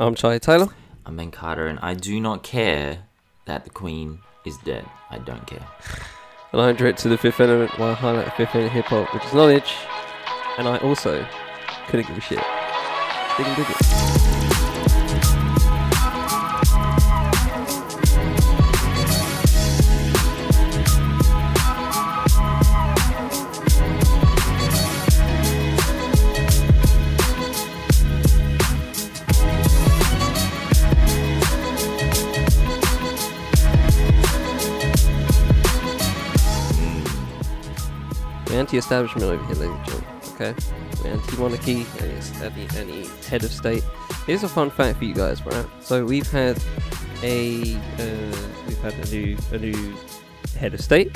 I'm Charlie Taylor. I'm Ben Carter, and I do not care that the Queen is dead. I don't care. And I'm direct to the fifth element while I highlight fifth element hip hop, which is knowledge. And I also couldn't give a shit. Dig it. We're anti-establishment over here, ladies and gentlemen. Okay, we're anti-monarchy, any, any, head of state. Here's a fun fact for you guys, right? So we've had a uh, we've had a new a new head of state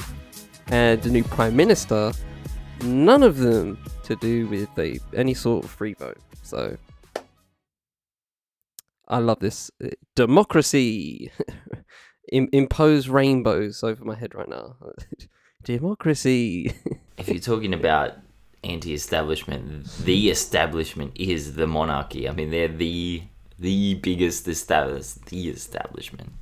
and a new prime minister. None of them to do with a, any sort of free vote. So I love this Uh, democracy. Im- impose rainbows over my head right now. democracy. If you're talking about anti-establishment, the establishment is the monarchy. I mean, they're the the biggest established the establishment.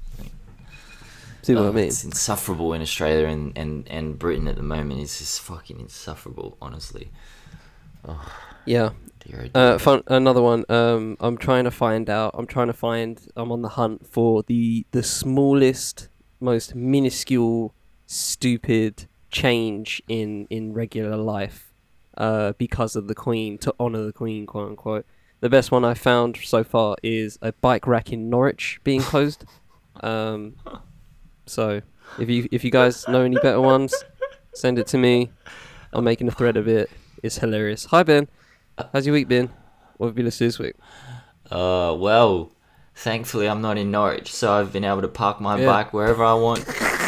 See what I Oh, mean? It's insufferable in Australia and, and, and Britain at the moment. It's just fucking insufferable, honestly. Yeah. Dear, oh Uh, fun. Another one. Um, I'm trying to find out. I'm trying to find. I'm on the hunt for the the smallest, most minuscule, stupid change in in regular life, uh, because of the Queen to honor the Queen, quote unquote. The best one I found so far is a bike rack in Norwich being closed. um, so if you if you guys know any better ones, send it to me. I'm making a thread of it. It's hilarious. Hi Ben, how's your week been? What have you listened to this week? Uh, well, thankfully I'm not in Norwich, so I've been able to park my Yeah. bike wherever I want.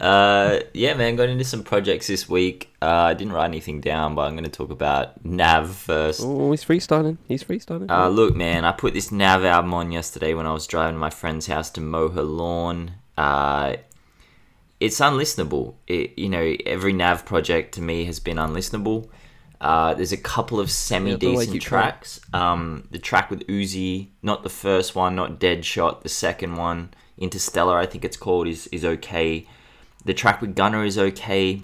uh, yeah, man, got into some projects this week. Uh, I didn't write anything down, but I'm going to talk about Nav first. Oh, he's freestyling. He's freestyling. Uh, look, man, I put this Nav album on yesterday when I was driving to my friend's house to mow her lawn. Uh, it's unlistenable. It, you know, every Nav project to me has been unlistenable. Uh, there's a couple of semi decent try. tracks. Um, the track with Uzi, not the first one, not Deadshot. The second one, Interstellar, I think it's called, is is okay. The track with Gunna is okay.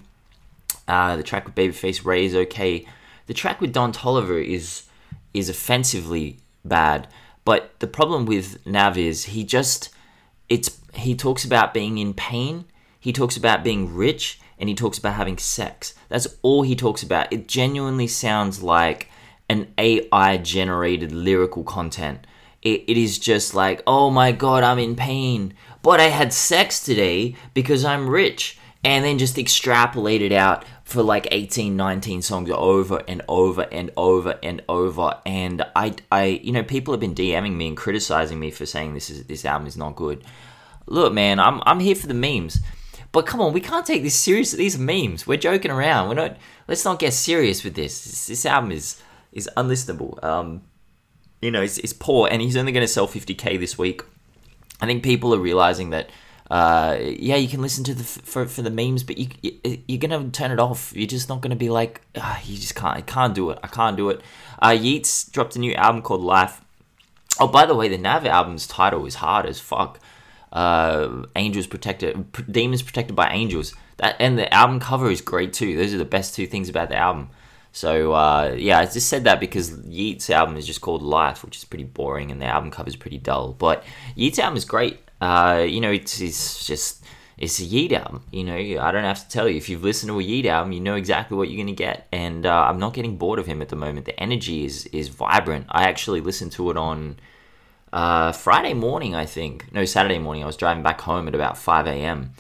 Uh, the track with Babyface Ray is okay. The track with Don Toliver is is offensively bad. But the problem with Nav is he just it's he talks about being in pain, he talks about being rich, and he talks about having sex. That's all he talks about. It genuinely sounds like an AI generated lyrical content. It, it is just like, oh my god, I'm in pain, but I had sex today because I'm rich. And then just extrapolate it out for like 18, 19 songs over and over and over and over. And I, I, you know, people have been DMing me and criticizing me for saying this is this album is not good. Look, man, I'm I'm here for the memes. But come on, we can't take this seriously. These are memes. We're joking around. We're not. Let's not get serious with this. This, this album is is unlistenable. Um, you know, it's, it's poor, and he's only going to sell 50k this week. I think people are realizing that. Uh, yeah, you can listen to the for for the memes, but you, you you're gonna turn it off. You're just not gonna be like, ah, you just can't. I can't do it. I can't do it. Uh, Yeats dropped a new album called Life. Oh, by the way, the Nav album's title is hard as fuck. Uh, angels protected, demons protected by angels. That and the album cover is great too. Those are the best two things about the album. So uh, yeah, I just said that because Yeats' album is just called Life, which is pretty boring, and the album cover is pretty dull. But Yeats' album is great. Uh, you know, it's, it's just it's a Yeat album. You know, I don't have to tell you. If you've listened to a Yeat album, you know exactly what you're gonna get. And uh, I'm not getting bored of him at the moment. The energy is is vibrant. I actually listened to it on uh, Friday morning, I think. No, Saturday morning. I was driving back home at about 5 a.m.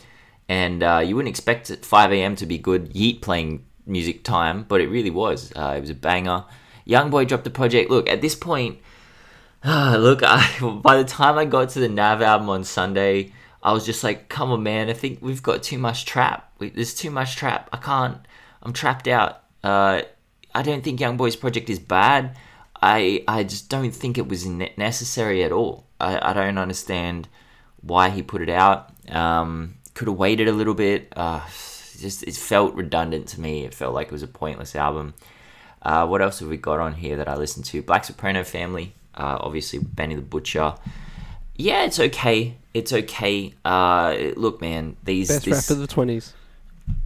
And uh, you wouldn't expect at 5 a.m. to be good Yeat playing music time, but it really was. Uh, it was a banger. Young Boy dropped the project. Look, at this point, ah, look, I, by the time I got to the Nav album on Sunday, I was just like, come on, man, I think we've got too much trap. We, there's too much trap. I can't, I'm trapped out. Uh, I don't think Young Boy's project is bad. I I just don't think it was necessary at all. I, I don't understand why he put it out. Um, could have waited a little bit. Uh, just it felt redundant to me. It felt like it was a pointless album. Uh, what else have we got on here that I listened to? Black Soprano Family. Uh, obviously, Benny the Butcher. Yeah, it's okay. It's okay. Uh, look, man, these Best this, rap of the twenties.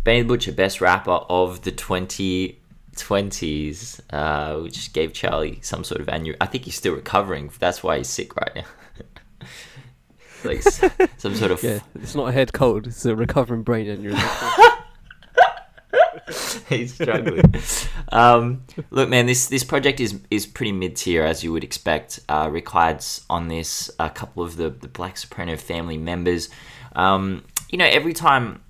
Benny the Butcher, best rapper of the 2020s, uh, which gave Charlie some sort of annual. I think he's still recovering. That's why he's sick right now. like some sort of. Yeah, it's not a head cold. It's a recovering brain aneurysm. he's struggling. um, look, man, this this project is is pretty mid tier as you would expect. Uh, on this. A couple of the the Black Soprano family members. Um, you know, every time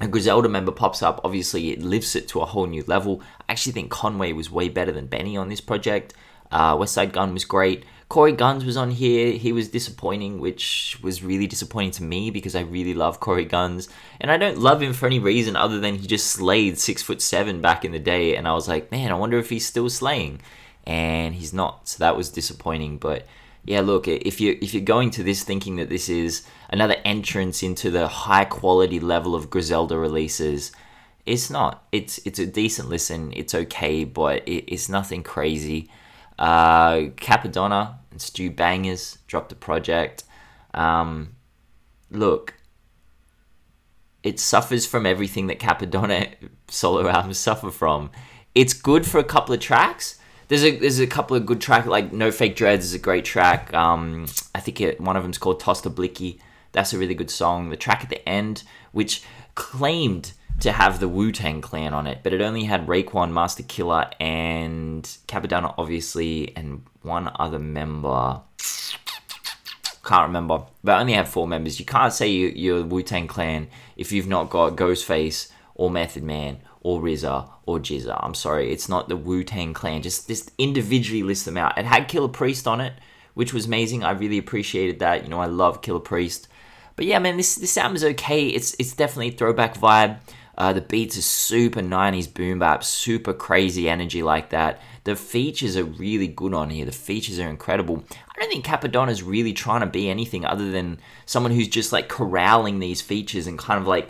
a Griselda member pops up, obviously it lifts it to a whole new level. I actually think Conway was way better than Benny on this project. Uh, Westside Gunn was great. Cory Gunz was on here. He was disappointing, which was really disappointing to me because I really love Cory Gunz, and I don't love him for any reason other than he just slayed six foot seven back in the day, and I was like, man, I wonder if he's still slaying, and he's not. So that was disappointing. But yeah, look, if you if you're going to this thinking that this is another entrance into the high quality level of Griselda releases, it's not. It's it's a decent listen. It's okay, but it, it's nothing crazy. Uh, Cappadonna and Stu Bangas dropped a project. Um, look, it suffers from everything that Cappadonna solo albums suffer from. It's good for a couple of tracks. There's a there's a couple of good tracks like No Fake Dreads is a great track. Um, I think it, one of them's called Toss the Blicky. That's a really good song. The track at the end, which claimed to have the Wu Tang Clan on it, but it only had Raekwon, Masta Killa, and Cappadonna, obviously, and one other member. Can't remember, but only had four members. You can't say you, you're Wu Tang Clan if you've not got Ghostface or Method Man or RZA or GZA. I'm sorry, it's not the Wu Tang Clan. Just just individually list them out. It had Killah Priest on it, which was amazing. I really appreciated that. You know, I love Killah Priest. But yeah, man, this this album is okay. It's it's definitely a throwback vibe. Uh, the beats are super 90s boom bap, super crazy energy like that. The features are really good on here. The features are incredible. I don't think Cappadonna's really trying to be anything other than someone who's just like corralling these features and kind of like,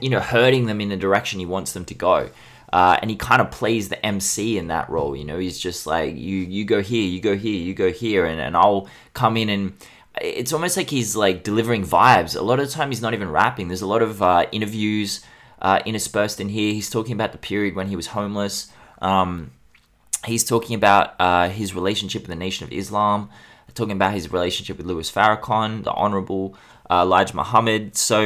you know, herding them in the direction he wants them to go. Uh, and he kind of plays the MC in that role. You know, he's just like you, you go here, you go here, you go here, and, and I'll come in and it's almost like he's like delivering vibes. A lot of the time, he's not even rapping. There's a lot of uh, interviews uh, interspersed in here. He's talking about the period when he was homeless. Um, he's talking about uh, his relationship with the Nation of Islam. Talking about his relationship with Louis Farrakhan, the Honorable uh, Elijah Muhammad. So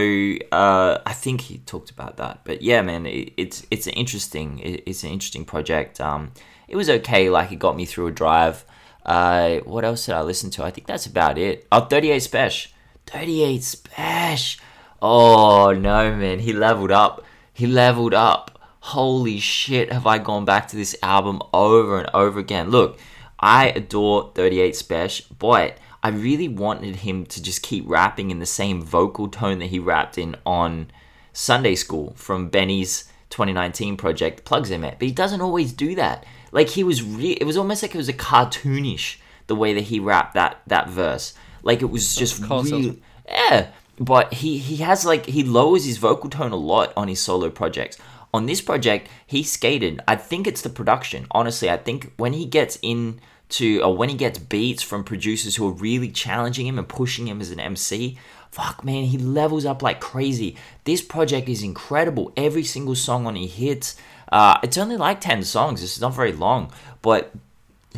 uh, I think he talked about that. But yeah, man, it, it's it's an interesting it, it's an interesting project. Um, it was okay. Like it got me through a drive. Uh, what else did I listen to? I think that's about it. Oh, 38 Special. 38 Special. Oh, no, man. He leveled up. He leveled up. Holy shit, have I gone back to this album over and over again. Look, I adore 38 Special, but I really wanted him to just keep rapping in the same vocal tone that he rapped in on Sunday School from Benny's 2019 project Plugs Him But he doesn't always do that. Like he was re- it was almost like it was a cartoonish the way that he rapped that that verse. Like it was just really yeah. But he he has like he lowers his vocal tone a lot on his solo projects. On this project, he skated. I think it's the production. Honestly, I think when he gets in to or when he gets beats from producers who are really challenging him and pushing him as an MC, fuck man, he levels up like crazy. This project is incredible. Every single song on he hits. Uh, it's only like ten songs. It's not very long, but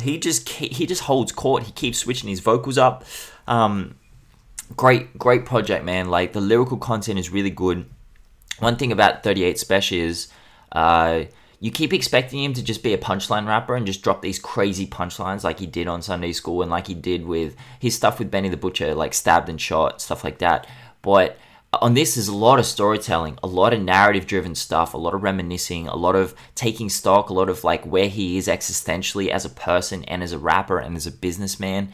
he just he just holds court. He keeps switching his vocals up. Um, great, great project, man. Like the lyrical content is really good. One thing about 38 Special is uh, you keep expecting him to just be a punchline rapper and just drop these crazy punchlines like he did on Sunday School and like he did with his stuff with Benny the Butcher, like stabbed and shot, stuff like that. But on this, there's a lot of storytelling, a lot of narrative driven stuff, a lot of reminiscing, a lot of taking stock, a lot of like where he is existentially as a person and as a rapper and as a businessman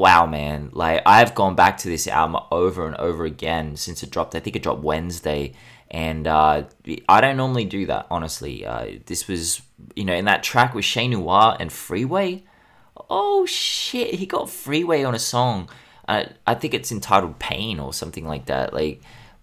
wow, man. Like, I've gone back to this album over and over again since it dropped. I think it dropped Wednesday. And uh, I don't normally do that, honestly. Uh, this was, you know, in that track with Che Noir and Freeway. Oh, shit. He got Freeway on a song. Uh, I think it's entitled Pain or something like that. Like,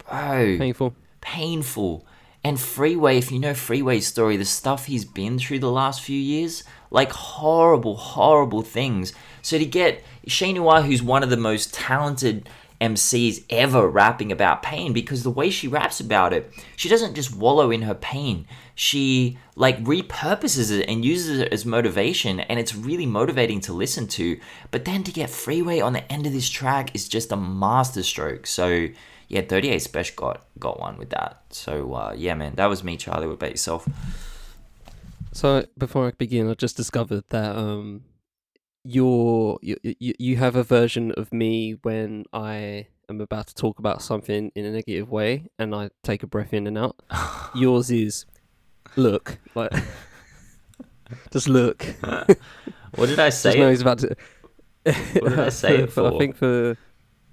bro. Painful. Painful. And Freeway, if you know Freeway's story, the stuff he's been through the last few years, like horrible, horrible things. So to get Che Noir, who's one of the most talented MCs ever rapping about pain, because the way she raps about it, she doesn't just wallow in her pain. She like repurposes it and uses it as motivation, and it's really motivating to listen to. But then to get Freeway on the end of this track is just a masterstroke. So yeah, 38 Special got got one with that. So uh, yeah, man, that was me, Charlie. What about yourself? So before I begin, I just discovered that um, your you, you you have a version of me when I am about to talk about something in a negative way, and I take a breath in and out. Yours is look like just look. what did I say? Know he's about to. what did I say for? I think for.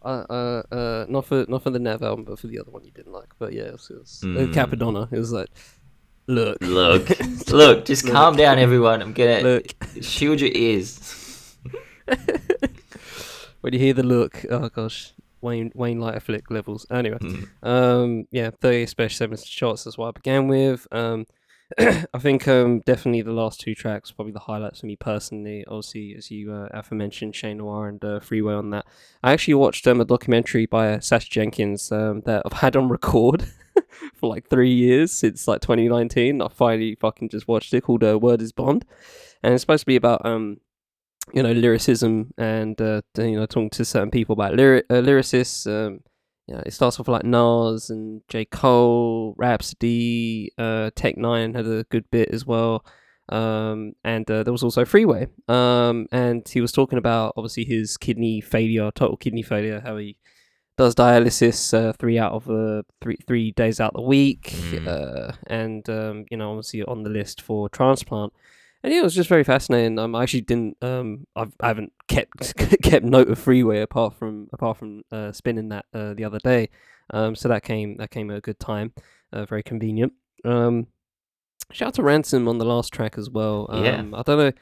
Uh, uh, uh, not for not for the Nav album, but for the other one you didn't like. But yeah, it was, it was mm. Cappadonna. It was like, look, look, look, just look. calm down, everyone. I'm gonna look. shield your ears. when you hear the look, oh gosh, Wayne Wayne lighter flick levels. Anyway, mm. um, yeah, thirty special seven shots. That's what I began with. Um, I think um, definitely the last two tracks probably the highlights for me personally. Obviously, as you uh, aforementioned, Shane Noir and uh, Freeway on that. I actually watched um, a documentary by uh, Sacha Jenkins um, that I've had on record for like three years since like 2019. I finally fucking just watched it called uh, Word Is Bond, and it's supposed to be about um you know lyricism and uh, you know talking to certain people about lyric uh, lyricists. Um, you know, it starts off like Nas and J. Cole, Rapsody, uh, Tech N9ne had a good bit as well. Um, and uh, there was also Freeway. Um, and he was talking about obviously his kidney failure, total kidney failure, how he does dialysis uh, three out of uh, three three days out the week, mm. uh, and um, you know obviously on the list for transplant and yeah, it was just very fascinating. Um, I actually didn't. Um, I've, I haven't kept kept note of Freeway apart from apart from uh, spinning that uh, the other day. Um, so that came that came at a good time. Uh, very convenient. Um, shout out to Ransom on the last track as well. Um, yeah. I don't know.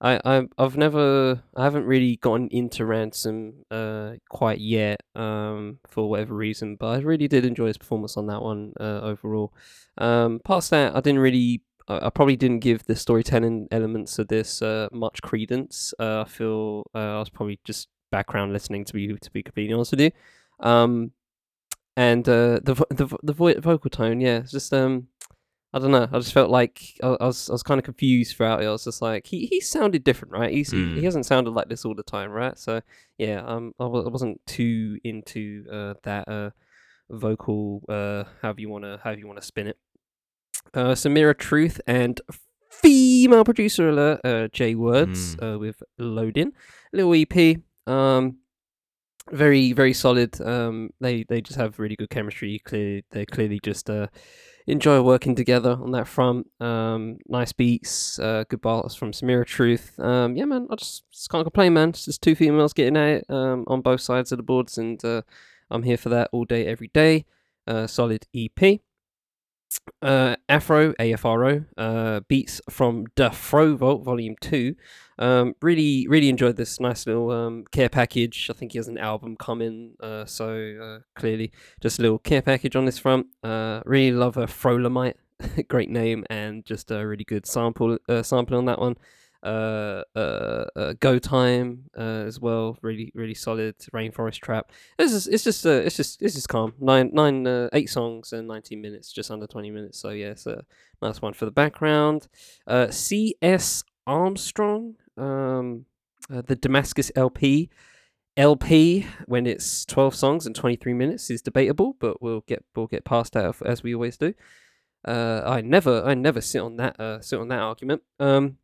I, I I've never I haven't really gotten into Ransom uh quite yet um for whatever reason but I really did enjoy his performance on that one uh overall um past that I didn't really I, probably didn't give the storytelling elements of this uh, much credence. Uh, I feel uh, I was probably just background listening to be to be completely honest with you. Um, and uh, the the the vo- vocal tone, yeah, it's just um, I don't know. I just felt like I, I was I was kind of confused throughout it. I was just like, he he sounded different, right? He's, mm. he, he hasn't sounded like this all the time, right? So yeah, um, I w- I wasn't too into uh, that uh vocal uh however you wanna however you wanna spin it uh, Samira Truth and female producer alert, uh, Jay Words mm. uh, with Loading, little EP. Um, very very solid. Um, they they just have really good chemistry. Clear, they're clearly just uh enjoy working together on that front. Um, nice beats, uh, good bars from Samira Truth. Um, yeah, man, I just, just can't complain, man. It's just two females getting it um, on both sides of the boards, and uh, I'm here for that all day, every day. Uh, solid EP uh, Afro, AFRO, uh, beats from Da Vault Volume 2. Um, really, really enjoyed this nice little um, care package. I think he has an album coming, uh, so uh, clearly just a little care package on this front. Uh, really love a Frolamite, great name, and just a really good sample uh, sample on that one uh, uh, uh, Go Time uh, as well. Really, really solid Rainforest Trap. It's just, it's just, uh, it's just, it's just calm. Nine, nine, uh, eight songs and nineteen minutes, just under twenty minutes. So yeah, it's a nice one for the background. Uh, C.S. Armstrong, um, uh, the Damascus LP. LP when it's 12 songs and 23 minutes is debatable, but we'll get we'll get past that as we always do. Uh, I never I never sit on that uh, sit on that argument. Um,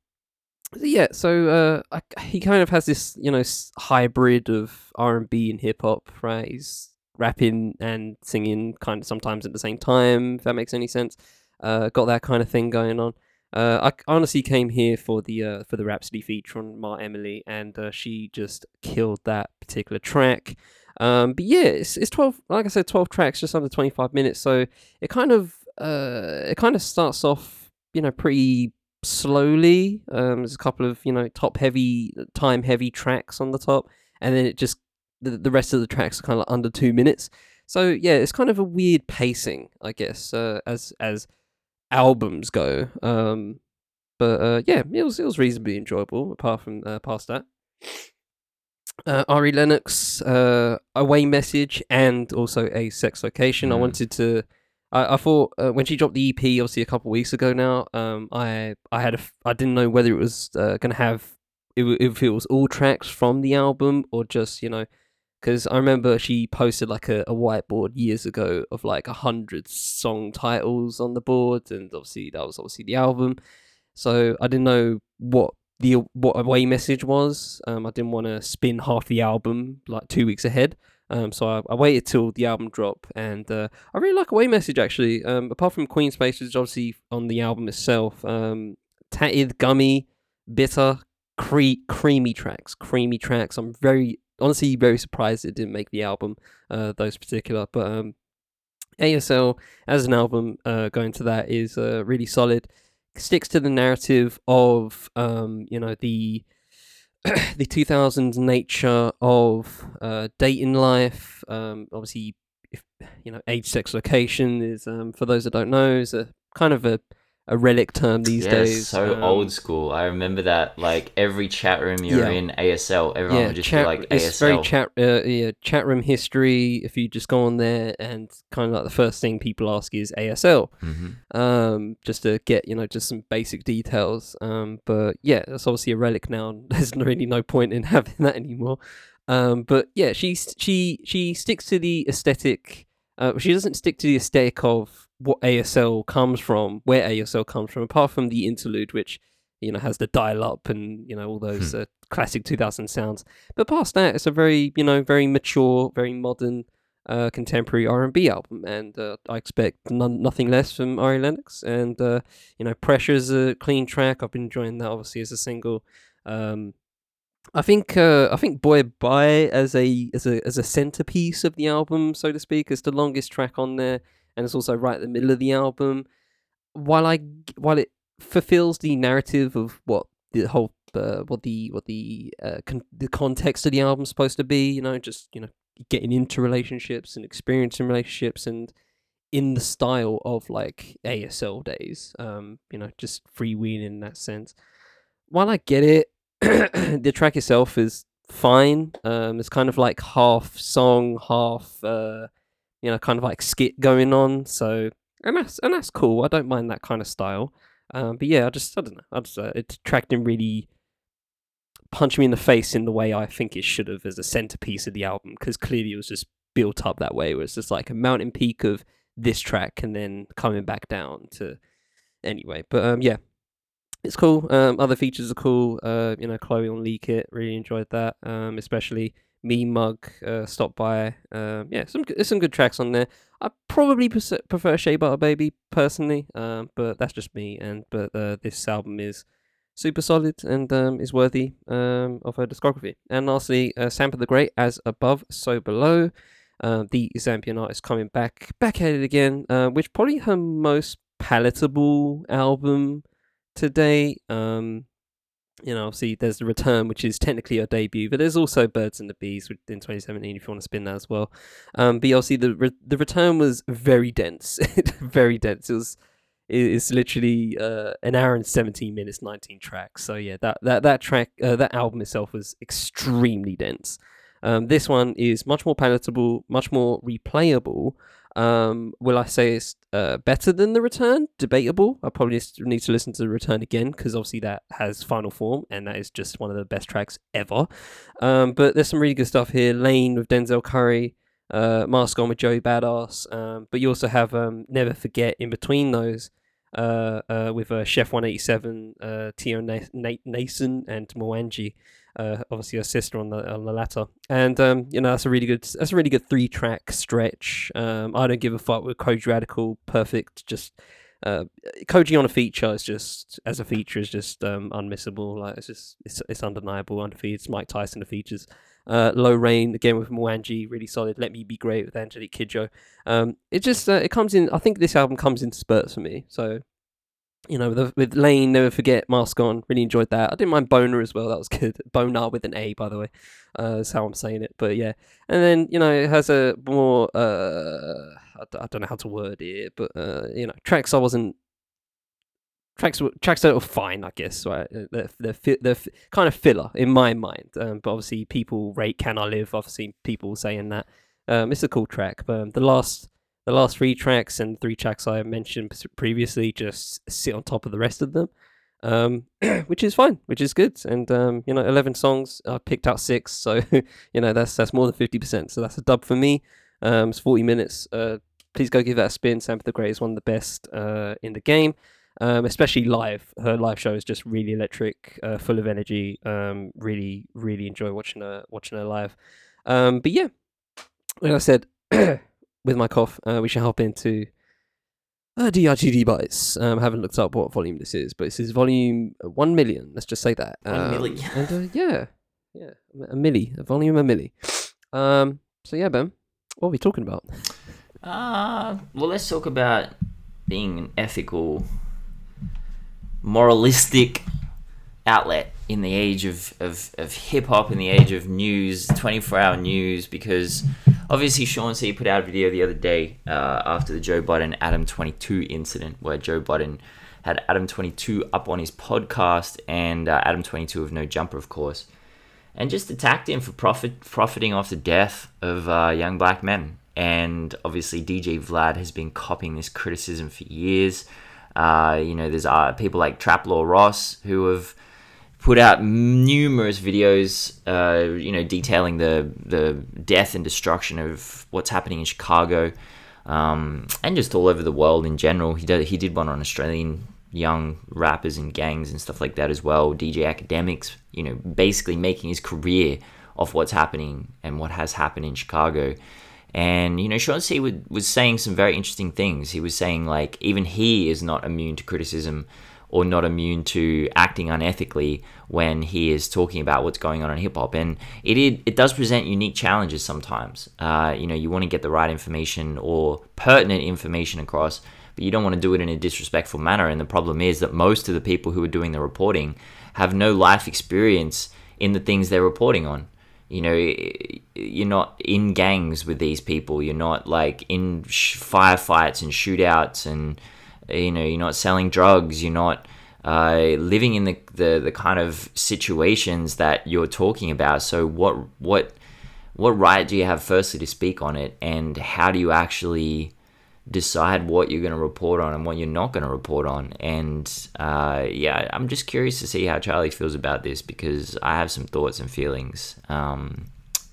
yeah, so uh, I, he kind of has this, you know, hybrid of R and B and hip hop, right? He's rapping and singing kind of sometimes at the same time. If that makes any sense, uh, got that kind of thing going on. Uh, I honestly came here for the uh, for the Rapsody feature on Ma Emily, and uh, she just killed that particular track. Um, but yeah, it's, it's twelve, like I said, twelve tracks, just under twenty five minutes. So it kind of uh, it kind of starts off, you know, pretty slowly. Um, there's a couple of you know top heavy, time heavy tracks on the top, and then it just the, the rest of the tracks are kind of under two minutes. So yeah, it's kind of a weird pacing, I guess, uh, as as albums go. Um, but uh, yeah, it was it was reasonably enjoyable. Apart from uh, past that, uh, Ari Lennox, uh, away message, and also a sex location. I Mm. wanted to. I, I thought uh, when she dropped the EP, obviously a couple weeks ago now. Um, I I had a f- I didn't know whether it was uh, gonna have if if it was all tracks from the album or just you know because I remember she posted like a, a whiteboard years ago of like a hundred song titles on the board, and obviously that was obviously the album. So I didn't know what the what away message was. Um, I didn't want to spin half the album like two weeks ahead. Um, so I, I waited till the album drop, and uh, I really like away message actually. Um, apart from Queen Space, which is obviously on the album itself. Um, tatted, gummy, bitter, cre- creamy tracks, creamy tracks. I'm very honestly very surprised it didn't make the album. Uh, those particular, but um, ASL as an album, uh, going to that is uh, really solid. Sticks to the narrative of um, you know the the 2000s nature of uh, dating life. Um, obviously, if you know age, sex, location is um, for those that don't know is a kind of a, a relic term these yeah, days. so Um, old school. I remember that. Like every chat room you're Yeah. in, ASL, everyone yeah, would just chat, be like it's very chat, uh, yeah, chat room history. If you just go on there and kind of like the first thing people ask is ASL, hmm um, just to get you know just some basic details. Um, but yeah, that's obviously a relic now. There's really no point in having that anymore. Um, but yeah, she she she sticks to the aesthetic. Uh, she doesn't stick to the aesthetic of what ASL comes from, where ASL comes from, apart from the interlude, which you know has the dial up and you know all those uh, classic 2000 sounds. But past that, it's a very you know very mature, very modern, uh, contemporary R and B album, and uh, I expect none, nothing less from Ari Lennox. And uh, you know, Pressure's a clean track. I've been enjoying that obviously as a single. Um, I think uh, I think Boy Bye as a as a as a centerpiece of the album, so to speak, is the longest track on there, and it's also right at the middle of the album. While I while it fulfills the narrative of what the whole uh, what the what the uh, con- the context of the album's supposed to be, you know, just you know getting into relationships and experiencing relationships and in the style of like ASL days, um, you know, just freewheeling in that sense. While I get it, the track itself is fine. Um, it's kind of like half song, half uh, you know, kind of like skit going on. So and that's and that's cool. I don't mind that kind of style. Um, but yeah, I just I don't know. I just uh, it track didn't really punch me in the face in the way I think it should have as a centerpiece of the album because clearly it was just built up that way. Where it's just like a mountain peak of this track and then coming back down to anyway. But um, yeah, it's cool. Um, other features are cool. Uh, you know, Chloe on Leak It, really enjoyed that. Um, especially Me Mug uh, stopped by. Um, yeah, some there's some good tracks on there. I probably prefer Shea Butter Baby personally, um, but that's just me. And but uh, this album is super solid and um, is worthy um, of her discography. And lastly, uh, the Great, as above, so below. Uh, the Zambian artist coming back, back at it again, uh, which probably her most palatable album today. Um, you know, obviously there's the Return, which is technically her debut, but there's also Birds and the Bees in 2017 if you want to spin that as well. Um, but obviously the re- the Return was very dense, very dense. It was it's literally uh, an hour and 17 minutes, 19 tracks. So yeah, that that that track, uh, that album itself was extremely dense. Um, this one is much more palatable, much more replayable. Um, will I say it's uh, better than the Return? Debatable. I probably need to listen to the Return again because obviously that has Final Form and that is just one of the best tracks ever. Um, but there's some really good stuff here. Lane with Denzel Curry, uh, Mask On with Joey Badass. Um, but you also have um, Never Forget in between those. Uh, uh, with uh, Chef 187, uh, Tio Na- Na- Nason, and Mwangi, uh, obviously her sister on the on the latter. And um, you know that's a really good that's a really good three track stretch. Um, I don't give a fuck with Kojey Radical, perfect. Just uh, Koji on a feature is just as a feature is just um, unmissable. Like it's just it's it's undeniable, undefeated. It's Mike Tyson the features. Uh, Low Rain again with Mwangi, really solid. Let Me Be Great with Angelique Kidjo. Um, it just uh, it comes in. I think this album comes in spurts for me. So you know, with, with Lane, never forget Mask On. Really enjoyed that. I didn't mind Boner as well. That was good. Boner with an A, by the way. Uh, is how I'm saying it. But yeah, and then you know it has a more uh, I, d- I don't know how to word it, but uh, you know, tracks I wasn't tracks were tracks are fine, I guess. Right, Uh, they're they're, fi- they're kind of filler in my mind. Um, but obviously, people rate "Can I Live." I've seen people saying that um, it's a cool track. But um, the last the last three tracks and three tracks I mentioned previously just sit on top of the rest of them, um, which is fine, which is good. And um, you know, eleven songs, I picked out six, so you know that's that's more than fifty percent. So that's a dub for me. Um, it's forty minutes. Uh, please go give that a spin. Sampa the Great is one of the best uh, in the game um, especially live. Her live show is just really electric, uh, full of energy. Um, really, really enjoy watching her watching her live. Um, but yeah, like I said, with my cough, uh, we shall hop into uh, DRGD bites. Um, I haven't looked up what volume this is, but this is volume one million. Let's just say that. One Um, million. and uh, yeah, yeah, a milli, a volume, a milli. Um, so yeah, Ben, what are we talking about? Uh, well, let's talk about being an ethical, moralistic outlet in the age of, of, of hip hop, in the age of news, 24 hour news, because obviously Sean C put out a video the other day uh, after the Joe Budden Adam 22 incident, where Joe Budden had Adam 22 up on his podcast and uh, Adam 22 of No Jumper, of course. And just attacked him for profit, profiting off the death of uh, young black men. And obviously, DJ Vlad has been copying this criticism for years. Uh, you know, there's uh, people like Trap Lore Ross who have put out numerous videos, uh, you know, detailing the the death and destruction of what's happening in Chicago, um, and just all over the world in general. He did he did one on Australian young rappers and gangs and stuff like that as well. DJ Akademiks, you know, basically making his career off what's happening and what has happened in Chicago. And you know, Sean C was saying some very interesting things. He was saying like even he is not immune to criticism or not immune to acting unethically when he is talking about what's going on in hip hop. And it, it it does present unique challenges sometimes. Uh, you know, you want to get the right information or pertinent information across, but you don't want to do it in a disrespectful manner. And the problem is that most of the people who are doing the reporting have no life experience in the things they're reporting on you know you're not in gangs with these people you're not like in sh- firefights and shootouts and you know you're not selling drugs you're not uh, living in the, the the kind of situations that you're talking about so what what what right do you have firstly to speak on it and how do you actually decide what you're going to report on and what you're not going to report on. And uh, yeah, I'm just curious to see how Charlie feels about this because I have some thoughts and feelings. Um,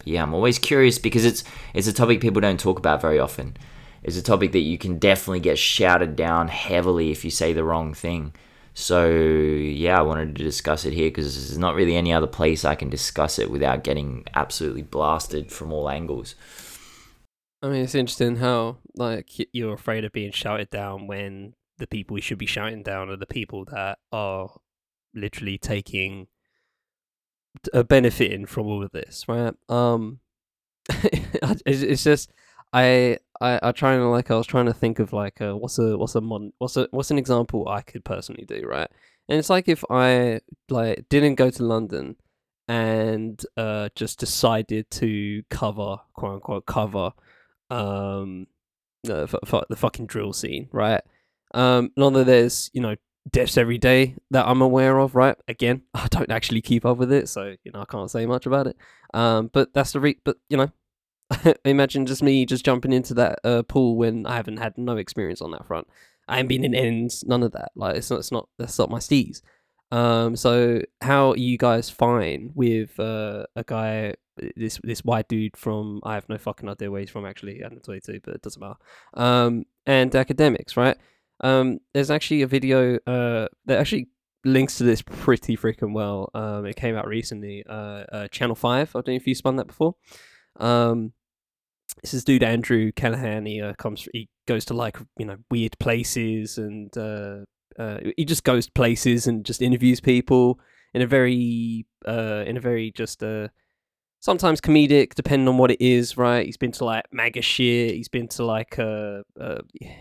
yeah, I'm always curious because it's it's a topic people don't talk about very often. It's a topic that you can definitely get shouted down heavily if you say the wrong thing. So yeah, I wanted to discuss it here because there's not really any other place I can discuss it without getting absolutely blasted from all angles. I mean, it's interesting how like you're afraid of being shouted down when the people we should be shouting down are the people that are literally taking uh, benefiting from all of this, right? Um, it's just I I I trying to like I was trying to think of like uh what's a what's a what's a what's an example I could personally do, right? And it's like if I like didn't go to London and uh just decided to cover quote unquote cover um f- the fucking drill scene, right? Um, not that there's you know deaths every day that I'm aware of, right? Again, I don't actually keep up with it, so you know I can't say much about it. Um, but that's the re. But you know, imagine just me just jumping into that uh, pool when I haven't had no experience on that front. I ain't been in ends, none of that. Like it's not, it's not that's not my steez. Um, so how are you guys fine with uh, a guy, this this white dude from I have no fucking idea where he's from actually, Adam 22, but it doesn't matter. Um, and Akademiks, right? Um, there's actually a video uh that actually links to this pretty freaking well. Um, it came out recently. Uh, uh Channel Five. I don't know if you spun that before. Um, this is dude Andrew Callaghan. He uh, comes. He goes to like you know weird places and uh, uh, he just goes to places and just interviews people in a very uh in a very just uh sometimes comedic depending on what it is right he's been to like maga shit he's been to like a uh,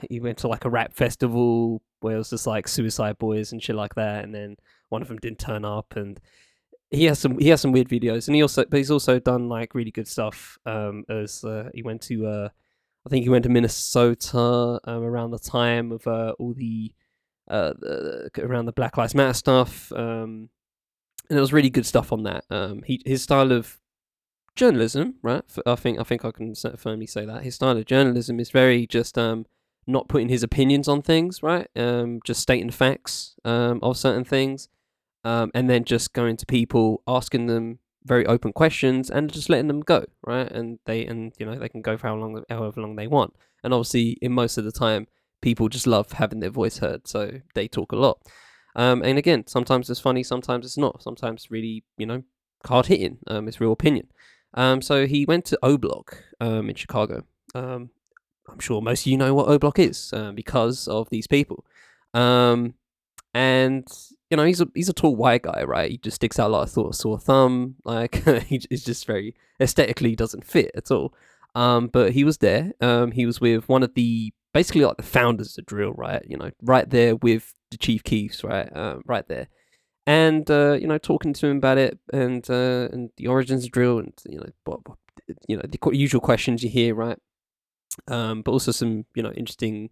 he went to like a rap festival where it was just like suicide boys and shit like that and then one of them didn't turn up and he has some he has some weird videos and he also but he's also done like really good stuff um as uh, he went to uh I think he went to Minnesota um, around the time of uh, all the uh, the, around the Black Lives Matter stuff. Um, and it was really good stuff on that. Um, he his style of journalism, right? I think I think I can firmly say that his style of journalism is very just um not putting his opinions on things, right? Um, just stating facts um of certain things, um, and then just going to people, asking them very open questions, and just letting them go, right? And they and you know they can go for how long, however long they want. And obviously, in most of the time, people just love having their voice heard, so they talk a lot. Um, and again, sometimes it's funny, sometimes it's not. Sometimes really, you know, hard hitting. Um, it's real opinion. Um, so he went to O Block um, in Chicago. Um, I'm sure most of you know what O Block is uh, because of these people. Um, and you know he's a he's a tall white guy, right? He just sticks out like a sore thumb. Like he's just very aesthetically doesn't fit at all. Um, but he was there. Um, he was with one of the basically like the founders of drill, right? You know, right there with the Chief Keefs, right? Um, right there and uh, you know talking to him about it and uh, and the origins of drill and you know what, what you know the usual questions you hear right um, but also some you know interesting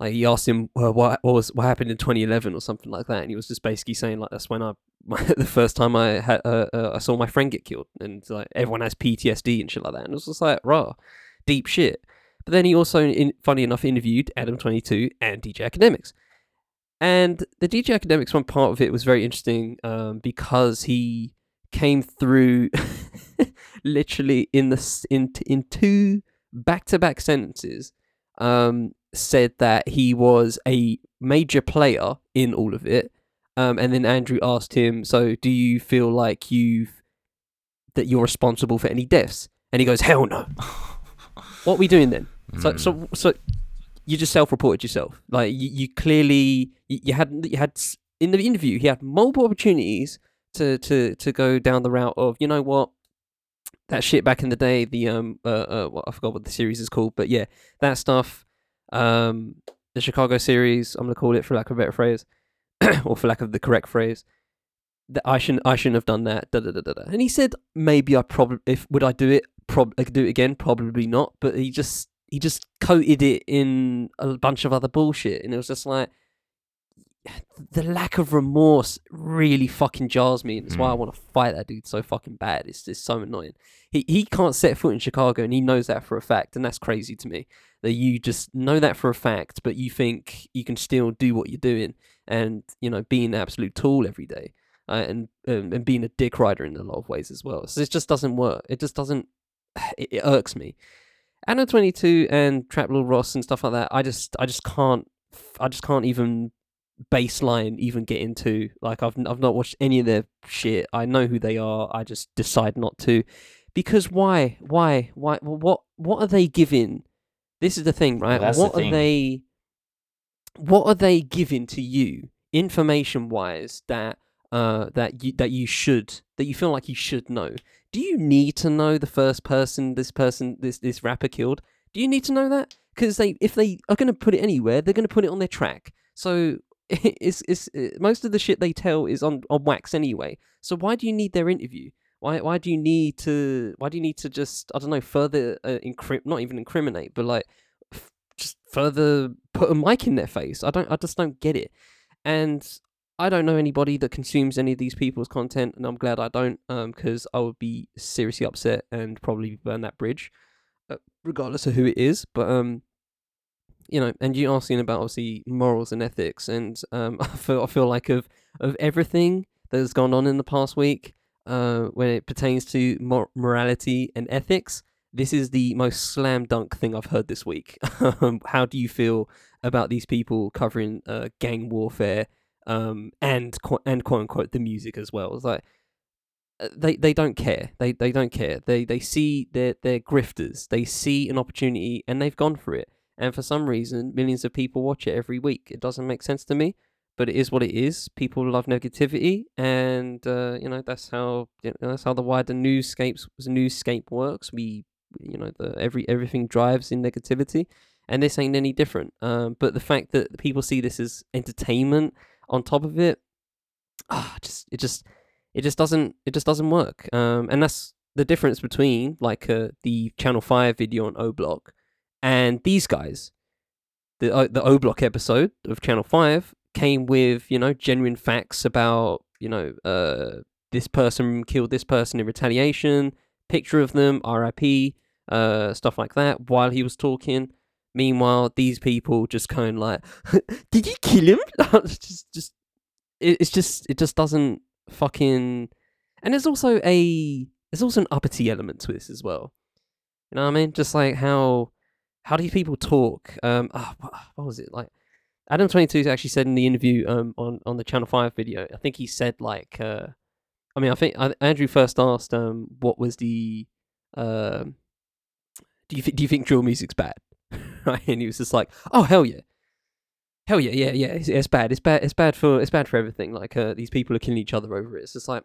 like he asked him well, what, what was what happened in 2011 or something like that and he was just basically saying like that's when I my, the first time I had uh, uh, I saw my friend get killed and like everyone has PTSD and shit like that and it was just like raw deep shit but then he also in, funny enough interviewed Adam 22 and DJ Akademiks. and the DJ Akademiks one part of it was very interesting um, because he came through literally in the in in two back to back sentences. Um, said that he was a major player in all of it. Um, and then Andrew asked him, "So, do you feel like you've that you're responsible for any deaths?" And he goes, "Hell no." what are we doing then? Mm. So, so, hmm. so you just self-reported yourself. Like you, you clearly you, you had you had in the interview he had multiple opportunities to to to go down the route of you know what that shit back in the day the um uh, uh well, I forgot what the series is called but yeah that stuff um the Chicago series I'm gonna call it for lack of a better phrase or for lack of the correct phrase that I shouldn't I shouldn't have done that da, da, da, da, da. and he said maybe I probably if would I do it? Prob I could do it again? Probably not. But he just he just coated it in a bunch of other bullshit, and it was just like the lack of remorse really fucking jars me, and it's mm. why I hmm. want to fight that dude so fucking bad. It's just so annoying. He he can't set foot in Chicago, and he knows that for a fact, and that's crazy to me. That you just know that for a fact, but you think you can still do what you're doing, and you know, being an absolute tool every day, uh, and um, and being a dick rider in a lot of ways as well. So it just doesn't work. It just doesn't. It, it irks me. Adam 22 and Trap Lore Ross and stuff like that, I just I just can't I just can't even baseline even get into. Like I've I've not watched any of their shit. I know who they are. I just decide not to. Because why? Why? Why what what are they giving? This is the thing, right? Well, what the are they what are they giving to you information wise that uh that you that you should that you feel like you should know? do you need to know the first person this person this this rapper killed? Do you need to know that? Because they if they are going to put it anywhere, they're going to put it on their track. So it's it's it, most of the shit they tell is on on wax anyway. So why do you need their interview? Why why do you need to why do you need to just I don't know further uh, incri- not even incriminate but like f- just further put a mic in their face? I don't I just don't get it. And I don't know anybody that consumes any of these people's content, and I'm glad I don't, because um, I would be seriously upset and probably burn that bridge, uh, regardless of who it is. But um, you know, and you're asking about obviously morals and ethics, and um, I feel I feel like of of everything that has gone on in the past week, uh, when it pertains to mor- morality and ethics, this is the most slam dunk thing I've heard this week. Um, how do you feel about these people covering uh, gang warfare? um, and and quote unquote the music as well. It's like uh, they they don't care. They they don't care. They they see they're they're grifters. They see an opportunity and they've gone for it. And for some reason, millions of people watch it every week. It doesn't make sense to me, but it is what it is. People love negativity, and uh, you know that's how you know, that's how the wider newscapes newscape works. We you know the every everything drives in negativity, and this ain't any different. Um, but the fact that people see this as entertainment on top of it, ah, just it just it just doesn't it just doesn't work. Um, and that's the difference between like uh, the Channel Five video on O Block and these guys. the uh, the O Block episode of Channel Five came with you know genuine facts about you know uh this person killed this person in retaliation, picture of them, R.I.P. Uh, stuff like that while he was talking. Meanwhile, these people just going like, "Did you kill him?" just, just, it, it's just, it just doesn't fucking. And there's also a, there's also an uppity element to this as well. You know what I mean? Just like how, how do people talk. Um, oh, what, was it like? Adam Twenty Two actually said in the interview um on on the Channel Five video. I think he said like, uh, I mean, I think uh, Andrew first asked um what was the, um, do you th- do you think drill music's bad? right? And he was just like, "Oh hell yeah, hell yeah, yeah, yeah. It's, it's bad. It's bad. It's bad for it's bad for everything. Like uh, these people are killing each other over it. It's just like,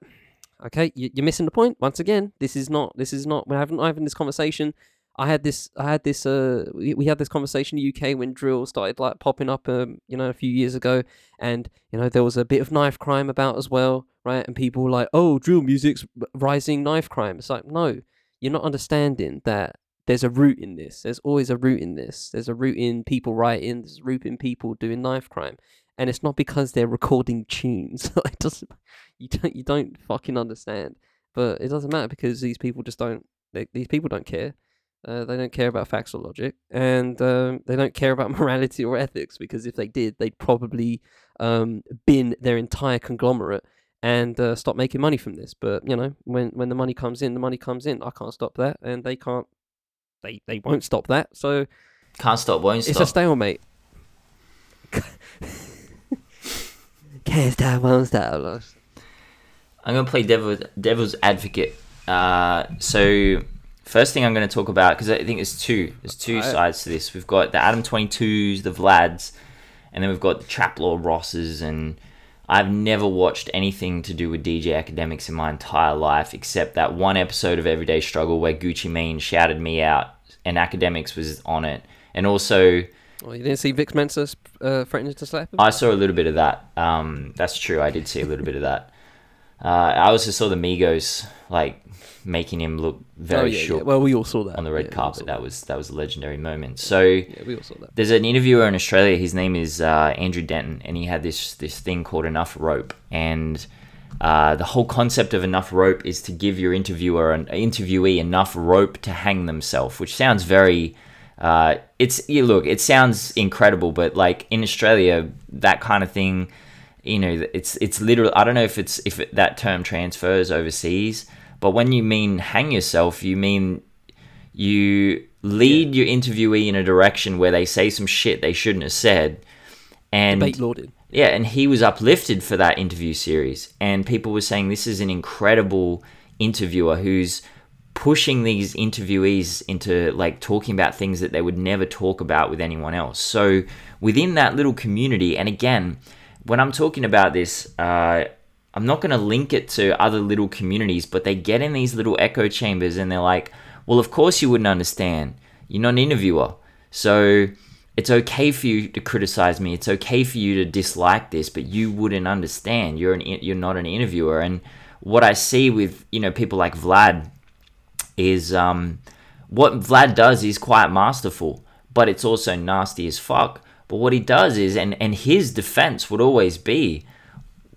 okay, you, you're missing the point. Once again, this is not. This is not. We're having having this conversation. I had this. I had this. Uh, we, we had this conversation in the UK when drill started like popping up. Um, you know, a few years ago, and you know there was a bit of knife crime about as well, right? And people were like, "Oh, drill music's rising knife crime." It's like, no, you're not understanding that there's a root in this. There's always a root in this. There's a root in people writing. There's a root in people doing knife crime, and it's not because they're recording tunes. it doesn't. You don't. You don't fucking understand. But it doesn't matter because these people just don't. They, these people don't care. Uh, they don't care about facts or logic, and um, they don't care about morality or ethics. Because if they did, they'd probably um, bin their entire conglomerate and uh, stop making money from this. But you know, when when the money comes in, the money comes in. I can't stop that, and they can't. They they won't stop that. So Can't stop, won't it's stop. It's a stalemate. Can't stop, won't stop. I'm going to play devil, devil's advocate. Uh, so, first thing I'm going to talk about, because I think there's two. There's two Alright. sides to this. We've got the Adam 22s, the Vlads, and then we've got the Trap Lore Rosses. And I've never watched anything to do with DJ Akademiks in my entire life, except that one episode of Everyday Struggle where Gucci Mane shouted me out, and Akademiks was on it. And also, Well, you didn't see Vic Mensa uh, threatening to slap him? I saw a little bit of that. Um, that's true. I did see a little bit of that. Uh, I also saw the Migos like making him look very oh, yeah, short yeah. Well, we all saw that on the red all carpet. That was that was a legendary moment. So Yeah, we all saw that. there's an interviewer in Australia. His name is uh, Andrew Denton, and he had this this thing called Enough Rope, and uh, the whole concept of enough rope is to give your interviewer an interviewee enough rope to hang themselves, which sounds very. Uh, it's yeah, look, it sounds incredible, but like in Australia, that kind of thing, you know, it's it's literal. I don't know if it's if it, that term transfers overseas, but when you mean hang yourself, you mean you lead your interviewee in a direction where they say some shit they shouldn't have said, and lauded. yeah, and he was uplifted for that interview series. And people were saying this is an incredible interviewer who's pushing these interviewees into like talking about things that they would never talk about with anyone else. So within that little community, and again, when I'm talking about this, uh, I'm not going to link it to other little communities, but they get in these little echo chambers and they're like, well, of course you wouldn't understand. You're not an interviewer. So it's okay for you to criticize me. It's okay for you to dislike this, but you wouldn't understand. You're an you're not an interviewer. And what I see with you know people like Vlad is um, what Vlad does is quite masterful, but it's also nasty as fuck. But what he does is, and and his defense would always be,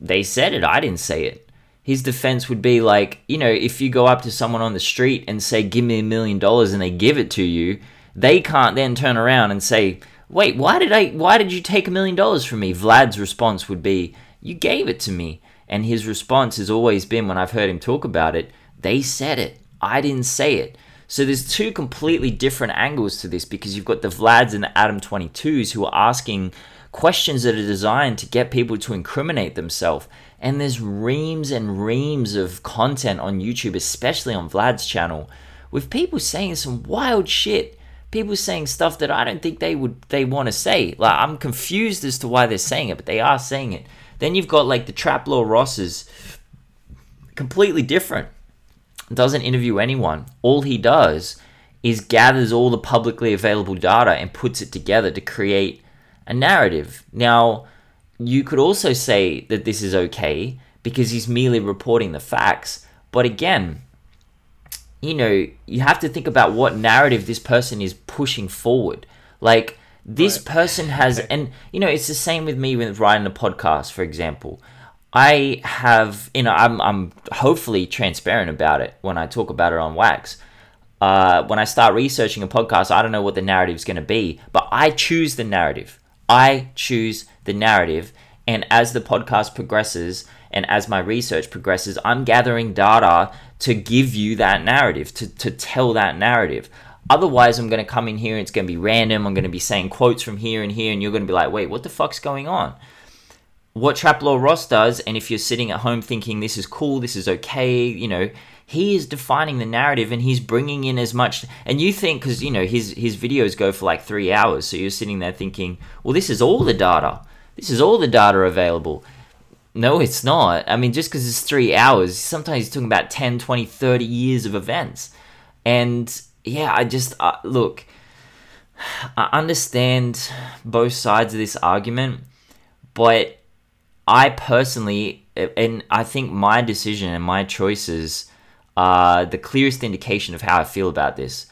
they said it. I didn't say it. His defense would be like, you know, if you go up to someone on the street and say, "Give me a million dollars," and they give it to you, they can't then turn around and say, "Wait, why did I? Why did you take a million dollars from me?" Vlad's response would be, "You gave it to me." And his response has always been, when I've heard him talk about it, "They said it. I didn't say it." So there's two completely different angles to this because you've got the Vlads and the Adam 22s who are asking questions that are designed to get people to incriminate themselves. And there's reams and reams of content on YouTube, especially on Vlad's channel, with people saying some wild shit. People saying stuff that I don't think they would they want to say. Like I'm confused as to why they're saying it, but they are saying it. Then you've got like the Trap Lore Rosses, completely different doesn't interview anyone. All he does is gathers all the publicly available data and puts it together to create a narrative. Now, you could also say that this is okay because he's merely reporting the facts, but again, you know, you have to think about what narrative this person is pushing forward. Like, This Right. person has, and you know, it's the same with me with writing a podcast, for example. I have, you know, I'm, I'm hopefully transparent about it when I talk about it on Wax. Uh, when I start researching a podcast, I don't know what the narrative's going to be, but I choose the narrative. I choose the narrative. And as the podcast progresses and as my research progresses, I'm gathering data to give you that narrative, to, to tell that narrative. Otherwise, I'm going to come in here and it's going to be random. I'm going to be saying quotes from here and here, and you're going to be like, wait, what the fuck's going on? what Trap Lore Ross does, and if you're sitting at home thinking this is cool, this is okay, you know, he is defining the narrative and he's bringing in as much. And you think because you know his his videos go for like three hours, so you're sitting there thinking, well, this is all the data. This is all the data available. No, it's not. I mean, just because it's three hours, sometimes he's talking about 10, 20, 30 years of events. And yeah, I just uh, look. I understand both sides of this argument, but I personally, and I think my decision and my choices are the clearest indication of how I feel about this.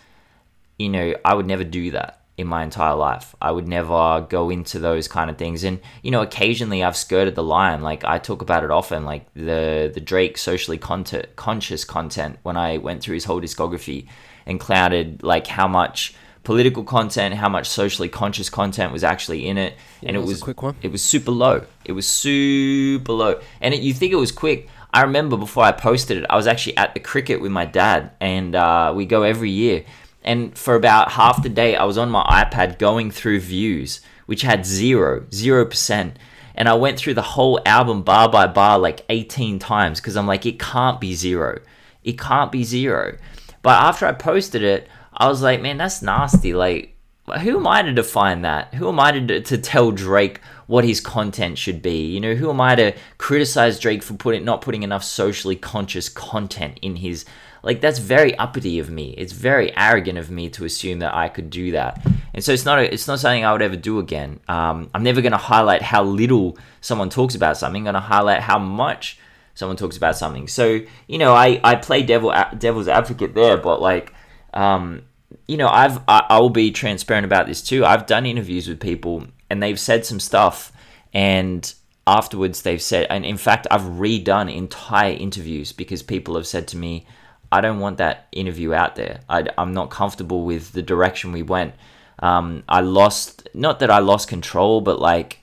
You know, I would never do that in my entire life. I would never go into those kind of things. And you know, occasionally I've skirted the line. Like I talk about it often, like the the Drake socially content, conscious content when I went through his whole discography and clouded like how much political content, how much socially conscious content was actually in it, and it was was quick one. It was super low. It was super low, and it, you think it was quick. I remember before I posted it, I was actually at the cricket with my dad, and uh, we go every year. And for about half the day, I was on my iPad going through views, which had zero, zero percent. And I went through the whole album bar by bar like 18 times because I'm like, it can't be zero. It can't be zero. But after I posted it, I was like, man, that's nasty. Like, who am I to define that? Who am I to, to tell Drake what his content should be? You know, who am I to criticize Drake for putting not putting enough socially conscious content in his like that's very uppity of me. It's very arrogant of me to assume that I could do that. And so it's not a, it's not something I would ever do again. Um, I'm never going to highlight how little someone talks about something. I'm going to highlight how much someone talks about something. So you know, I I play devil devil's advocate there, but like. Um, you know, I've I, I will be transparent about this too. I've done interviews with people and they've said some stuff, and afterwards they've said, and in fact, I've redone entire interviews because people have said to me, I don't want that interview out there. I, am not comfortable with the direction we went. Um, I lost, not that I lost control, but like,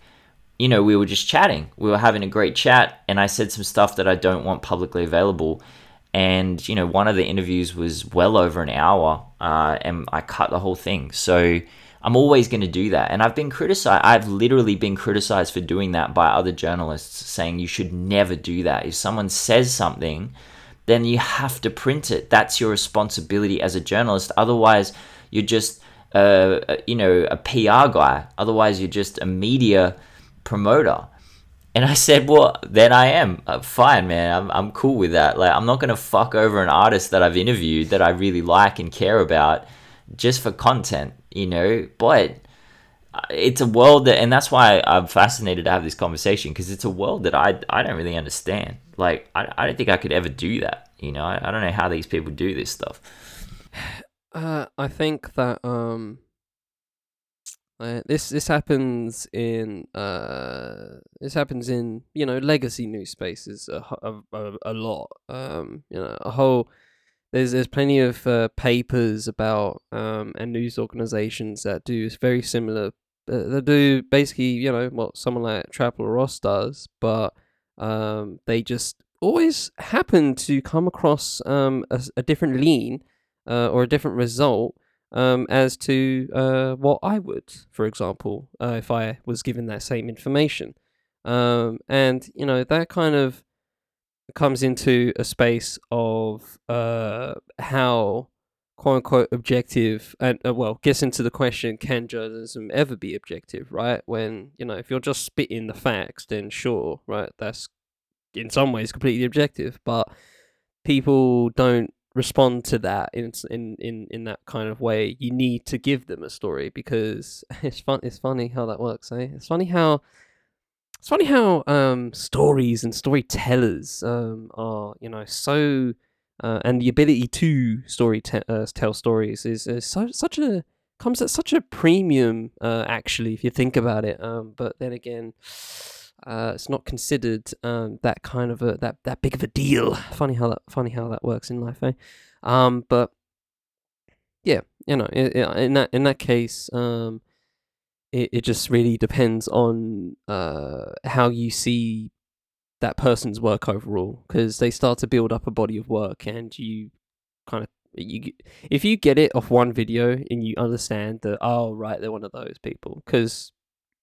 you know, we were just chatting. We were having a great chat, and I said some stuff that I don't want publicly available and you know one of the interviews was well over an hour uh, and i cut the whole thing. So i'm always going to do that. And i've been criticized i've literally been criticized for doing that by other journalists saying you should never do that. If someone says something then you have to print it. That's your responsibility as a journalist. Otherwise you're just uh, you know a pr guy. Otherwise you're just a media promoter and I said, well, then I am uh, fine, man. I'm, I'm cool with that. Like, I'm not going to fuck over an artist that I've interviewed that I really like and care about just for content, you know? But uh, it's a world that, and that's why I'm fascinated to have this conversation because it's a world that I, I don't really understand. Like, I, I don't think I could ever do that, you know? I, I don't know how these people do this stuff. Uh, I think that um, this this happens in uh, this happens in you know legacy news spaces a, a, a, a lot. Um, you know, a whole there's there's plenty of uh, papers about um and news organizations that do very similar. Uh, they do basically you know what someone like Trap Lore Ross does, but um they just always happen to come across um a, a different lean uh, or a different result um, as to uh, what I would, for example, uh, if I was given that same information. Um, and, you know, that kind of comes into a space of uh, how, quote unquote, objective, and, uh, well, gets into the question can journalism ever be objective, right? When, you know, if you're just spitting the facts, then sure, right? That's in some ways completely objective, but people don't respond to that in in in in that kind of way you need to give them a story because it's fun it's funny how that works eh it's funny how it's funny how um stories and storytellers um are you know so uh, and the ability to story te- uh, tell stories is, is so such a comes at such a premium, uh, actually, if you think about it. Um, but then again, uh, it's not considered um, that kind of a that that big of a deal. Funny how that funny how that works in life, eh? Um, but yeah, you know, in, in that in that case, um, it it just really depends on uh how you see that person's work overall because they start to build up a body of work and you kind of you if you get it off one video and you understand that oh right they're one of those people because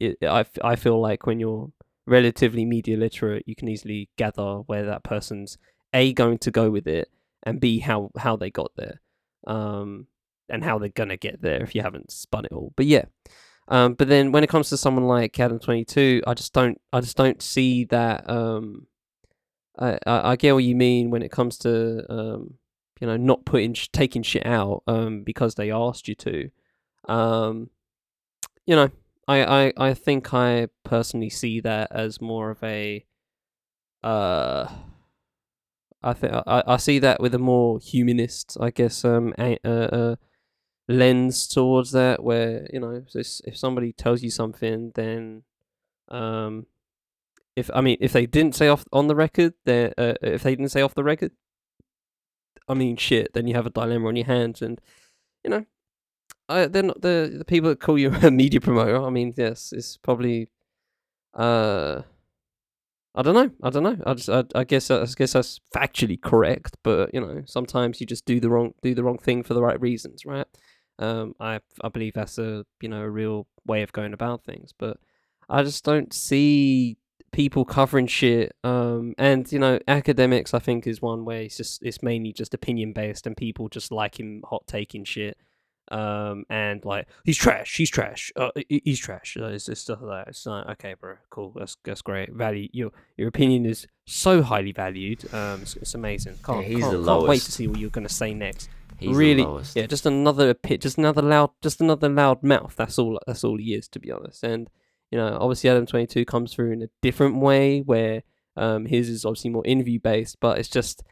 I, I feel like when you're relatively media literate you can easily gather where that person's a going to go with it and b how how they got there um and how they're gonna get there if you haven't spun it all but yeah um, but then when it comes to someone like Adam Twenty Two, I just don't I just don't see that. Um, I, I, I get what you mean when it comes to um, you know not putting taking shit out um, because they asked you to. Um, you know, I, I I think I personally see that as more of a. Uh, I think I, I see that with a more humanist, I guess, um, a, lens towards that where you know if somebody tells you something then um if i mean if they didn't say off on the record then uh, if they didn't say off the record i mean shit then you have a dilemma on your hands and you know I, they're not the the people that call you a media promoter i mean yes it's probably uh I don't know. I don't know. I just, I, I guess, I guess that's factually correct, but you know, sometimes you just do the wrong, do the wrong thing for the right reasons, right? Um, I I believe that's a you know a real way of going about things, but I just don't see people covering shit. Um, and you know, Akademiks I think is one way. It's just it's mainly just opinion based, and people just liking hot taking shit. Um, and like he's trash, he's trash, uh, he's trash. It's just stuff like that. It's like okay, bro, cool, that's that's great. Value your your opinion is so highly valued. Um, it's, it's amazing. Can't, yeah, he's can't, can't wait to see what you're gonna say next. He's really, yeah, just another pit, just another loud, just another loud mouth. That's all. That's all he is, to be honest. And you know, obviously, Adam Twenty Two comes through in a different way, where um, his is obviously more interview based, but it's just,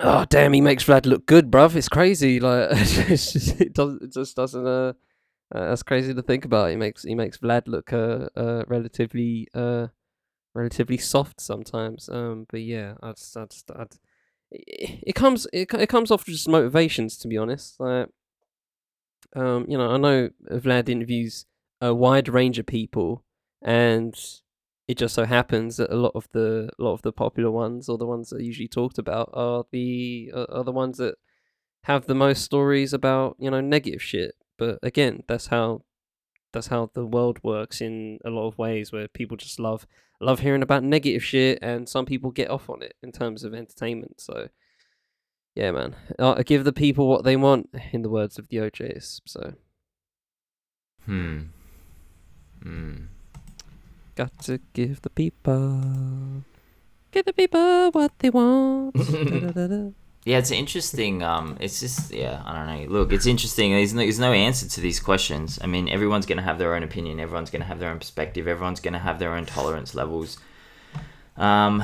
oh damn, he makes Vlad look good, bruv. It's crazy. Like it's just, it does, it just doesn't. Uh, uh, that's crazy to think about. He makes he makes Vlad look uh, uh relatively uh relatively soft sometimes. Um, but yeah, I just I just I it comes it, it comes off just motivations to be honest like um you know i know vlad interviews a wide range of people and it just so happens that a lot of the a lot of the popular ones or the ones that are usually talked about are the uh, are the ones that have the most stories about you know negative shit. But again that's how that's how the world works in a lot of ways where people just love love hearing about negative shit and some people get off on it in terms of entertainment. So yeah man. Uh, give the people what they want in the words of the O'Jays so. Hmm. Hmm got to give the people give the people what they want Yeah, it's interesting. Um, it's just yeah, I don't know. Look, it's interesting. There's no, there's no answer to these questions. I mean, everyone's gonna have their own opinion. Everyone's gonna have their own perspective. Everyone's gonna have their own tolerance levels. Um,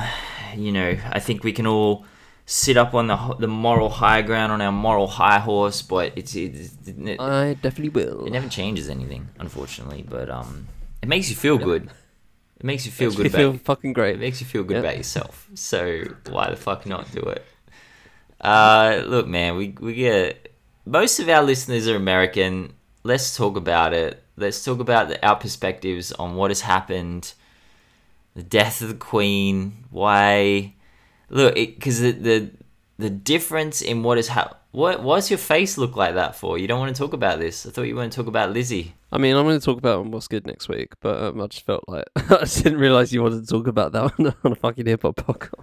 you know, I think we can all sit up on the the moral high ground on our moral high horse, but it's, it's it, I definitely will. It never changes anything, unfortunately. But um, it makes you feel good. It makes you feel makes good. about, feel fucking great. It makes you feel good yep. about yourself. So why the fuck not do it? Uh, look, man, we we get most of our listeners are American. Let's talk about it. Let's talk about the, our perspectives on what has happened, the death of the Queen. Why? Look, because the, the the difference in what is happened. What what's your face look like that for? You don't want to talk about this. I thought you want to talk about Lizzie. I mean, I'm going to talk about what's good next week, but um, I just felt like I just didn't realize you wanted to talk about that on, on a fucking hip hop podcast.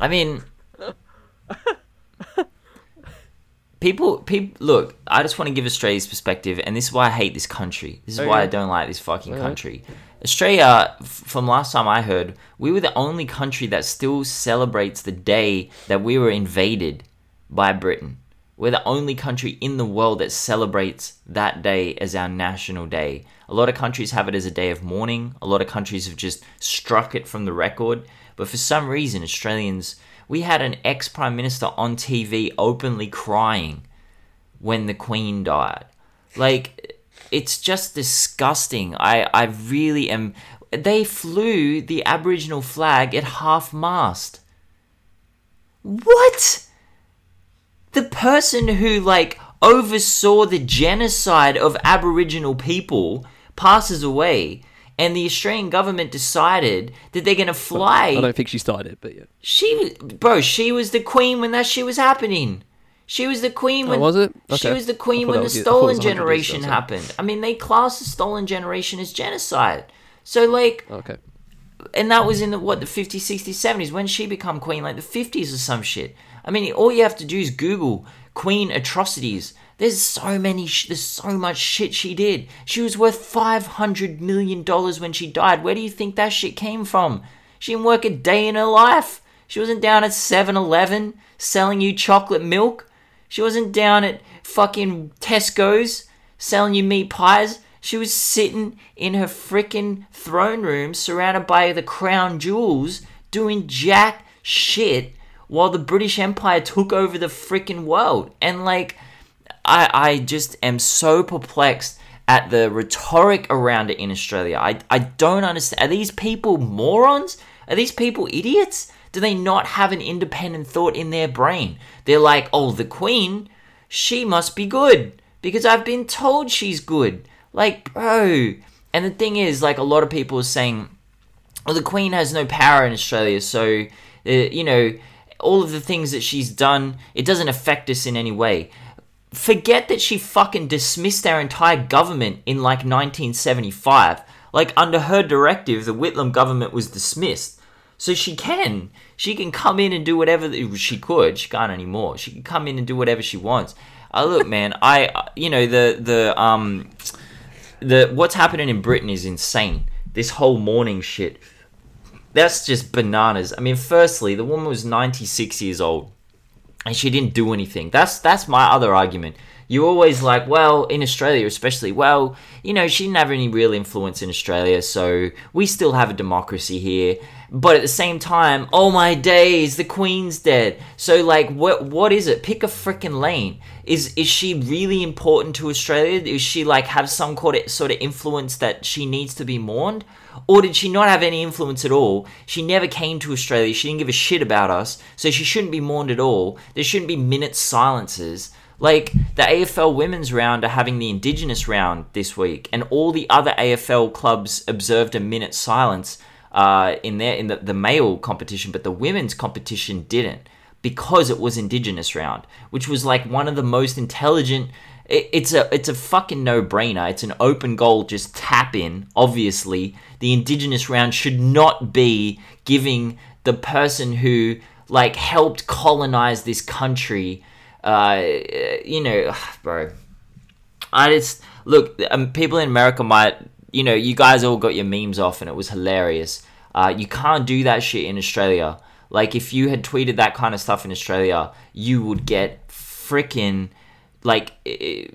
I mean, people, people, look. I just want to give Australia's perspective, and this is why I hate this country. This is oh, why. I don't like this fucking country. Australia, from last time I heard, we were the only country that still celebrates the day that we were invaded by Britain. We're the only country in the world that celebrates that day as our national day. A lot of countries have it as a day of mourning. A lot of countries have just struck it from the record. But for some reason, Australians we had an ex prime minister on TV openly crying when the Queen died. Like, it's just disgusting. I, I really am. They flew the Aboriginal flag at half mast. What? The person who, like, oversaw the genocide of Aboriginal people passes away, and the Australian government decided that they're going to fly. I don't think she started, but yeah. She, bro, she was the queen when that shit was happening. She was the queen Oh, when was it? she was the queen when the was it. I thought it was stolen generation ago, so- happened. I mean, they classed the stolen generation as genocide. So like, Okay. and that was in the what the 50s 60s 70s when she become queen like the 50s or some shit i mean all you have to do is google queen atrocities. There's so many sh- there's so much shit she did. She was worth 500 million dollars when she died. Where do you think that shit came from? She didn't work a day in her life. She wasn't down at 7-eleven selling you chocolate milk. She wasn't down at fucking tesco's selling you meat pies. She was sitting in her frickin' throne room surrounded by the crown jewels doing jack shit while the British Empire took over the freaking world. And like, I, I just am so perplexed at the rhetoric around it in Australia. I, I don't understand. Are these people morons? Are these people idiots? Do they not have an independent thought in their brain? They're like, oh, the Queen, she must be good because I've been told she's good. Like, bro. And the thing is, like, a lot of people are saying, well, the Queen has no power in Australia, so, uh, you know, all of the things that she's done, it doesn't affect us in any way. Forget that she fucking dismissed our entire government in like 1975. Like, under her directive, the Whitlam government was dismissed. So she can. She can come in and do whatever she could. She can't anymore. She can come in and do whatever she wants. Uh, look, man, I, you know, the, the, um, the, what's happening in Britain is insane. This whole morning shit that's just bananas. I mean, firstly, the woman was 96 years old and she didn't do anything. That's that's my other argument. You always like, well, in Australia especially, well, you know, she didn't have any real influence in Australia, so we still have a democracy here. But at the same time, oh my days, the Queen's dead. So like, what what is it? Pick a freaking lane. Is is she really important to Australia? Is she like have some sort of sort of influence that she needs to be mourned? Or did she not have any influence at all? She never came to Australia. She didn't give a shit about us, so she shouldn't be mourned at all. There shouldn't be minute silences. Like the AFL women's round are having the Indigenous round this week, and all the other AFL clubs observed a minute silence uh, in their in the, the male competition, but the women's competition didn't because it was Indigenous round, which was like one of the most intelligent. It- It's a it's a fucking no brainer. It's an open goal. Just tap in. Obviously, the Indigenous round should not be giving the person who like helped colonize this country. Uh, you know, bro. I just look. Um, people in America might, you know, you guys all got your memes off, and it was hilarious. Uh, you can't do that shit in Australia. Like, if you had tweeted that kind of stuff in Australia, you would get freaking like eh,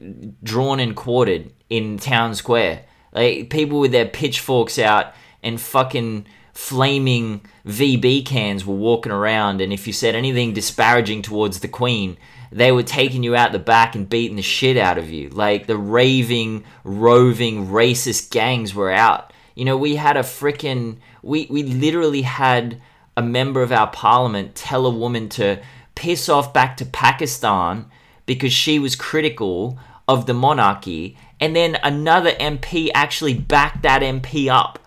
drawn and quartered in town square. Like people with their pitchforks out and fucking flaming VB cans were walking around, and if you said anything disparaging towards the Queen, they were taking you out the back and beating the shit out of you. Like the raving, roving, racist gangs were out. You know, we had a freaking, we, we literally had a member of our parliament tell a woman to piss off back to Pakistan because she was critical of the monarchy, and then another MP actually backed that MP up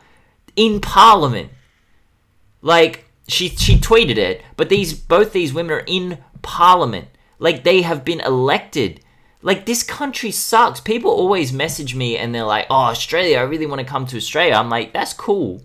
in parliament. Like she she tweeted it, but these both these women are in parliament. Like they have been elected. Like this country sucks. People always message me and they're like, "Oh, Australia, I really want to come to Australia." I'm like, "That's cool."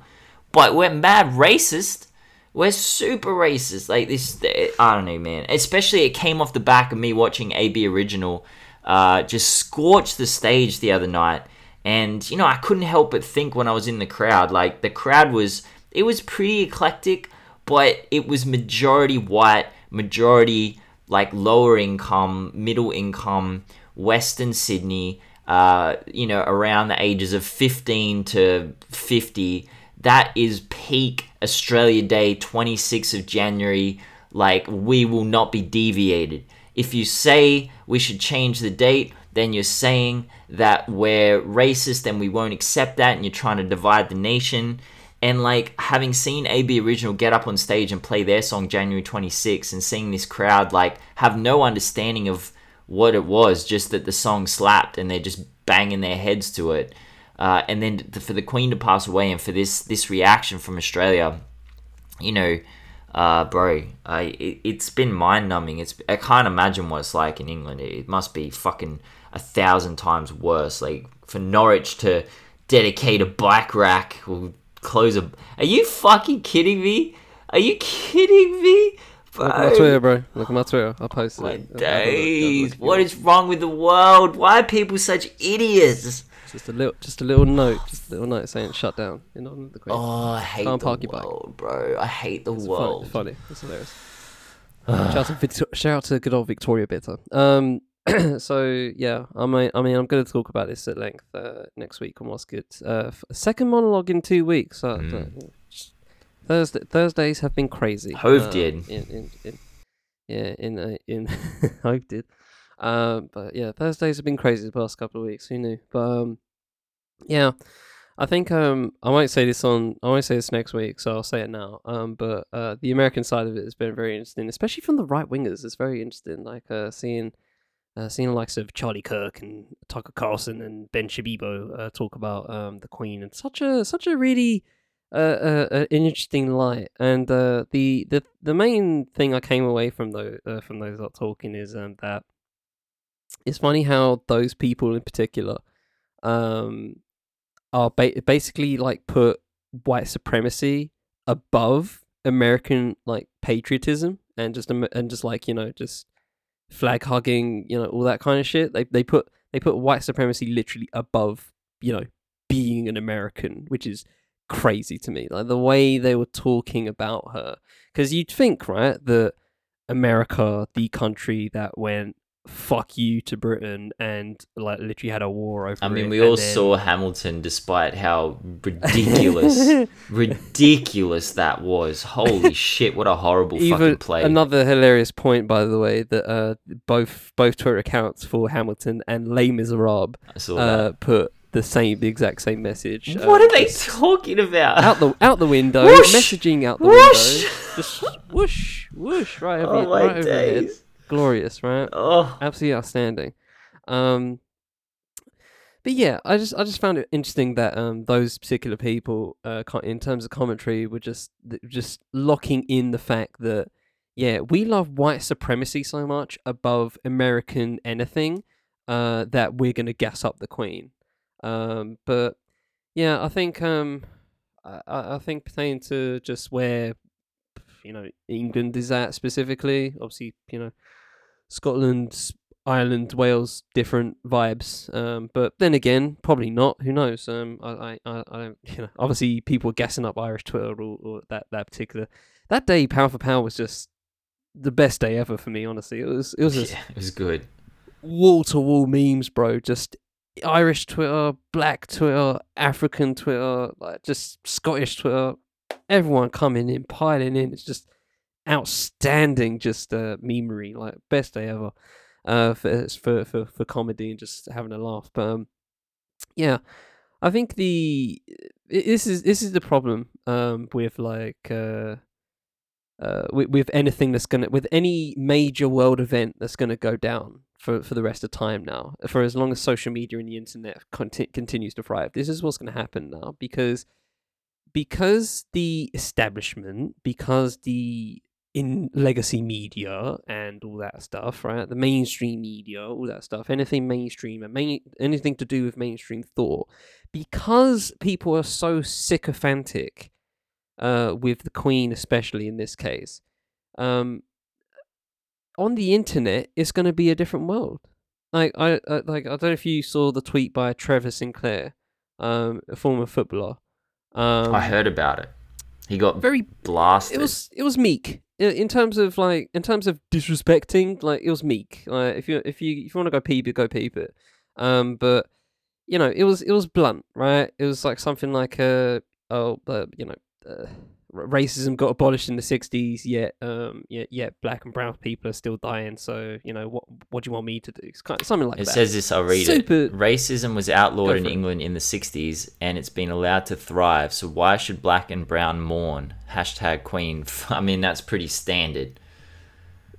But we're mad racist. We're super racist. Like this I don't know, man. Especially it came off the back of me watching AB Original uh, just scorch the stage the other night. And you know, I couldn't help but think when I was in the crowd, like the crowd was it was pretty eclectic, but it was majority white, majority like lower income, middle income, Western Sydney, uh, you know, around the ages of 15 to 50. That is peak Australia Day, 26th of January. Like, we will not be deviated. if you say we should change the date, then you're saying that we're racist and we won't accept that, and you're trying to divide the nation. And like having seen AB Original get up on stage and play their song January 26 and seeing this crowd like have no understanding of what it was, just that the song slapped and they're just banging their heads to it. Uh, and then for the Queen to pass away and for this this reaction from Australia, you know, uh, bro, I it, has been mind numbing. It's I can't imagine what it's like in England. It, it must be fucking a thousand times worse. Like for Norwich to dedicate a bike rack or close a. Are you fucking kidding me? Are you kidding me? Bro. Look at my Twitter, bro. Look at my Twitter. I'll post my it. days. What is wrong with the world? Why are people such idiots? Just a little, just a little note, just a little note saying shut down. You know the Oh, I hate Can't the park world, bike. bro. I hate the it's world. Funny, funny. It's hilarious. shout, out to Victor- shout out to good old Victoria Bitter. Um, so yeah, I mean, I mean, I'm going to talk about this at length uh, next week on what's good. Uh, second monologue in two weeks. Uh, mm. Thursday Thursdays have been crazy. Hove uh, did. In, in, in, yeah, in uh, in Hove did. Um, but yeah, Thursdays have been crazy the past couple of weeks. Who knew? But um, yeah, I think um, I might say this on I won't say this next week, so I'll say it now. Um, but uh, the American side of it has been very interesting, especially from the right wingers. It's very interesting, like uh, seeing uh, seeing the likes of Charlie Kirk and Tucker Carlson and Ben Shapiro uh, talk about um, the Queen and such a such a really uh, uh, uh interesting light. And the the the main thing I came away from those uh, from those talking is um, that it's funny how those people in particular um, are ba- basically like put white supremacy above American like patriotism and just and just like you know just flag hugging, you know, all that kind of shit. They they put they put white supremacy literally above, you know, being an American, which is crazy to me. Like the way they were talking about her, because you'd think, right, that America, the country that went fuck you to Britain and like literally had a war over. I mean, we all then... saw Hamilton, despite how ridiculous, ridiculous that was. Holy shit! What a horrible Even fucking play. Another hilarious point, by the way, that uh, both both Twitter accounts for Hamilton and Les Miserables uh, put the same, the exact same message. What uh, are they talking about? Out the out the window, whoosh! messaging out the whoosh! window, just whoosh, whoosh, right over, oh right over glorious, right? Oh, absolutely outstanding. Um, but yeah, I just I just found it interesting that um those particular people uh in terms of commentary were just just locking in the fact that yeah we love white supremacy so much above American anything uh that we're gonna gas up the Queen. Um, but yeah, I think um I I think pertaining to just where you know England is at specifically, obviously you know Scotland, Ireland, Wales, different vibes. Um, but then again, probably not. Who knows? Um, I, I, I don't. You know, obviously, people were guessing up Irish Twitter or, or that that particular that day. Power for power was just the best day ever for me. Honestly, it was. It was. Just yeah, it was good. Wall to wall memes, bro. Just Irish Twitter, Black Twitter, African Twitter, like just Scottish Twitter. Everyone coming in, piling in. It's just outstanding just uh, memery, like best day ever uh, for, for for for comedy and just having a laugh. But um, yeah, I think the this is this is the problem um, with like uh, uh, with, with anything that's gonna with any major world event that's gonna go down for for the rest of time now for as long as social media and the internet conti- continues to thrive. This is what's gonna happen now because because the establishment because the in legacy media and all that stuff, right? The mainstream media, all that stuff, anything mainstream and main, anything to do with mainstream thought, because people are so sycophantic uh, with the Queen, especially in this case, um, on the internet, it's going to be a different world. Like I, I, like I don't know if you saw the tweet by Trevor Sinclair, um, a former footballer. Um, I heard about it. He got very blasted. It was it was meek in terms of like in terms of disrespecting, like it was meek. Like if you if you if you want to go peep it, go peep it. Um, but you know, it was it was blunt, right? It was like something like a oh, uh, you know, uh, racism got abolished in the '60s, yet um, yet yet black and brown people are still dying. So you know what what do you want me to do? It's kind of, something like It that. says this, I'll read Super- it. Racism was outlawed in it. England in the 60s and it's been allowed to thrive. So why should black and brown mourn? Hashtag Queen. I mean, that's pretty standard.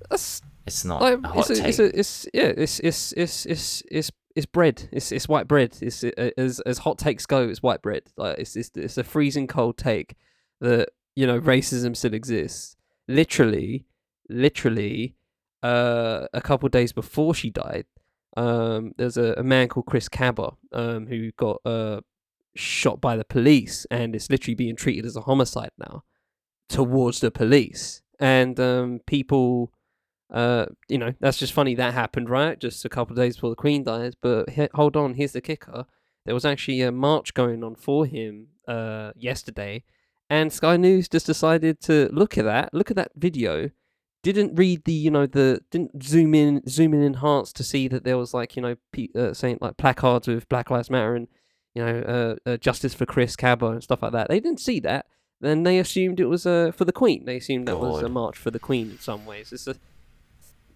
That's It's not like a hot it's, a, take. it's a it's yeah it's it's it's it's it's it's bread. It's it's white bread. It's uh, as as hot takes go. It's white bread. Like it's it's it's a freezing cold take that you know racism still exists. Literally, literally, uh, a couple days before she died, um, there's a, a man called Chris Kaba, um, who got uh shot by the police, and it's literally being treated as a homicide now towards the police, and um, people uh, you know, that's just funny that happened, right? Just a couple days before the Queen dies. But he- hold on, here's the kicker: there was actually a march going on for him uh, yesterday, and Sky News just decided to look at that, look at that video. Didn't read the, you know, the didn't zoom in, zoom in enhance to see that there was like, you know, pe- uh, saying like placards with Black Lives Matter and, you know, uh, uh, justice for Chris Kaba and stuff like that. They didn't see that. Then they assumed it was uh, for the Queen. They assumed that was a march for the Queen in some ways. It's a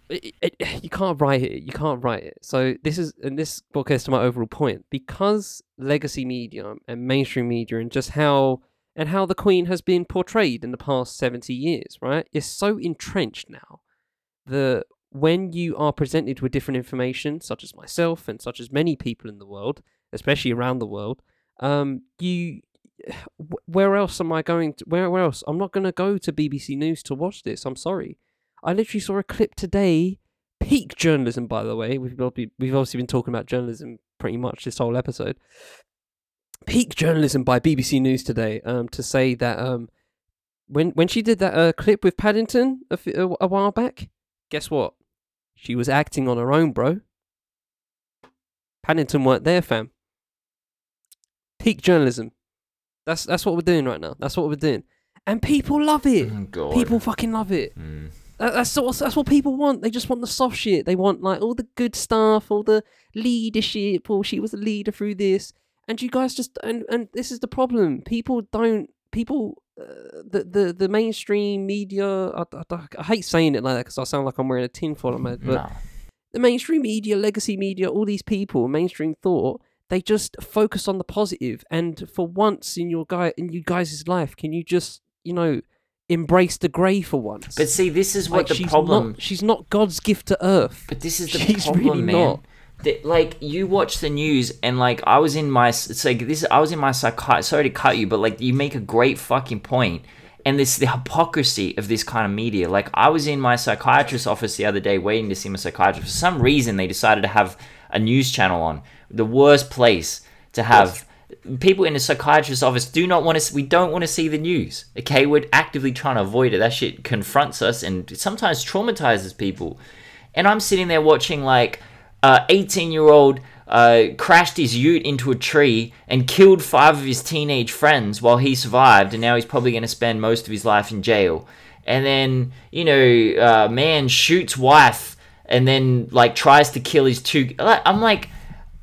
it, it, you can't write it. You can't write it. So this is, and this gets to my overall point because legacy media and mainstream media and just how and how the Queen has been portrayed in the past seventy years, right? Is so entrenched now that when you are presented with different information, such as myself and such as many people in the world, especially around the world, um, you where else am I going? To, where where else? I'm not going to go to BBC News to watch this. I'm sorry. I literally saw a clip today. Peak journalism, by the way. We've we've obviously been talking about journalism pretty much this whole episode. Peak journalism by BBC News today. Um, to say that um, when when she did that uh, clip with Paddington a, f- a, while back, guess what? She was acting on her own, bro. Paddington weren't there, fam. Peak journalism. That's that's what we're doing right now. That's what we're doing, and people love it. Oh. People fucking love it. Mm. That, that's what that's what people want. They just want the soft shit. They want like all the good stuff, all the leadership. Or she was a leader through this, and you guys just and and this is the problem. People don't. People, uh, the the the mainstream media. I, I, I hate saying it like that because I sound like I'm wearing a tinfoil on my head. But No. the mainstream media, legacy media, all these people, mainstream thought, they just focus on the positive. And for once in your guy in you guys' life, can you just you know embrace the grey for once? But see, this is what Like, the she's problem. Not, she's not God's gift to Earth. But this is the She's problem, really man. not. That, like you watch the news and like I was in my it's like this I was in my psychi sorry to cut you but like you make a great fucking point. And this the hypocrisy of this kind of media like I was in my psychiatrist's office the other day waiting to see my psychiatrist. For some reason they decided to have a news channel on the worst place to have. People in a psychiatrist's office do not want to we don't want to see the news okay? We're actively trying to avoid it. That shit confronts us and sometimes traumatizes people. And I'm sitting there watching like uh, 18 year old uh, crashed his ute into a tree and killed five of his teenage friends while he survived, and now he's probably going to spend most of his life in jail. And then you know, uh, man shoots wife and then like tries to kill his two. I'm like,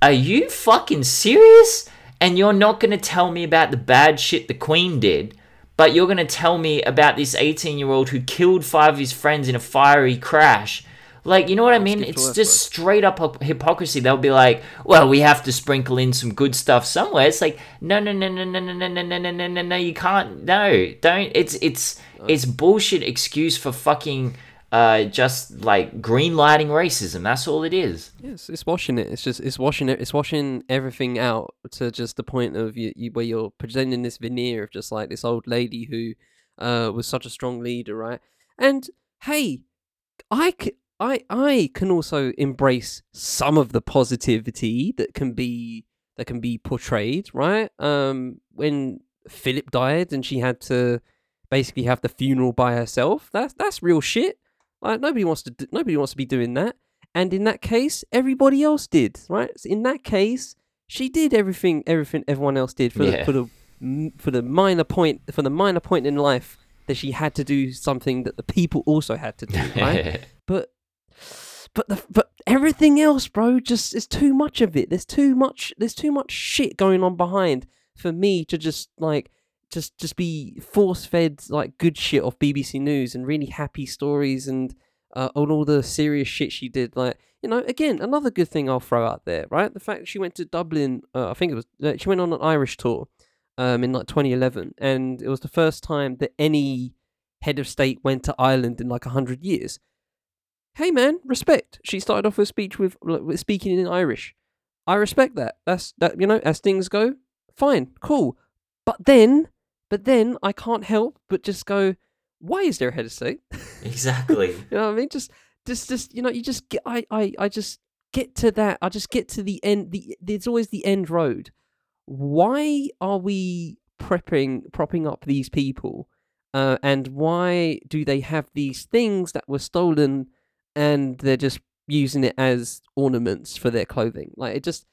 are you fucking serious? And you're not going to tell me about the bad shit the Queen did, but you're going to tell me about this 18 year old who killed five of his friends in a fiery crash. Like, you know what I mean? It's just straight up hypocrisy. They'll be like, well, we have to sprinkle in some good stuff somewhere. It's like, no, no, no, no, no, no, no, no, no, no, no, no, no, you can't. No, don't. It's, it's, it's bullshit excuse for fucking, uh, just like green lighting racism. That's all it is. Yes, it's washing it. It's just it's washing it. It's washing everything out to just the point of you, you where you're presenting this veneer of just like this old lady who uh was such a strong leader, right? And hey, I c- I I can also embrace some of the positivity that can be that can be portrayed, right? Um, when Philip died and she had to basically have the funeral by herself, that's that's real shit. Like nobody wants to d- nobody wants to be doing that. And in that case, everybody else did, right? So in that case, she did everything everything everyone else did for Yeah. the for the for the minor point for the minor point in life that she had to do something that the people also had to do, right? but but the but everything else, bro, just is too much of it. There's too much. There's too much shit going on behind for me to just like just just be force fed like good shit off BBC News and really happy stories and uh, on all the serious shit she did. Like you know, again, another good thing I'll throw out there, right? The fact she went to Dublin, uh, I think it was uh, she went on an Irish tour, um, in like 2011, and it was the first time that any head of state went to Ireland in like hundred years. Hey man, respect. She started off her speech with, with speaking in Irish. I respect that. That's that. You know, as things go, fine, cool. But then, but then I can't help but just go, why is there a head of state? Exactly. you know what I mean? Just, just, just, you know, you just get, I, I, I just get to that. I just get to the end. The there's always the end road. Why are we prepping, propping up these people? Uh, and why do they have these things that were stolen and they're just using it as ornaments for their clothing? Like it just,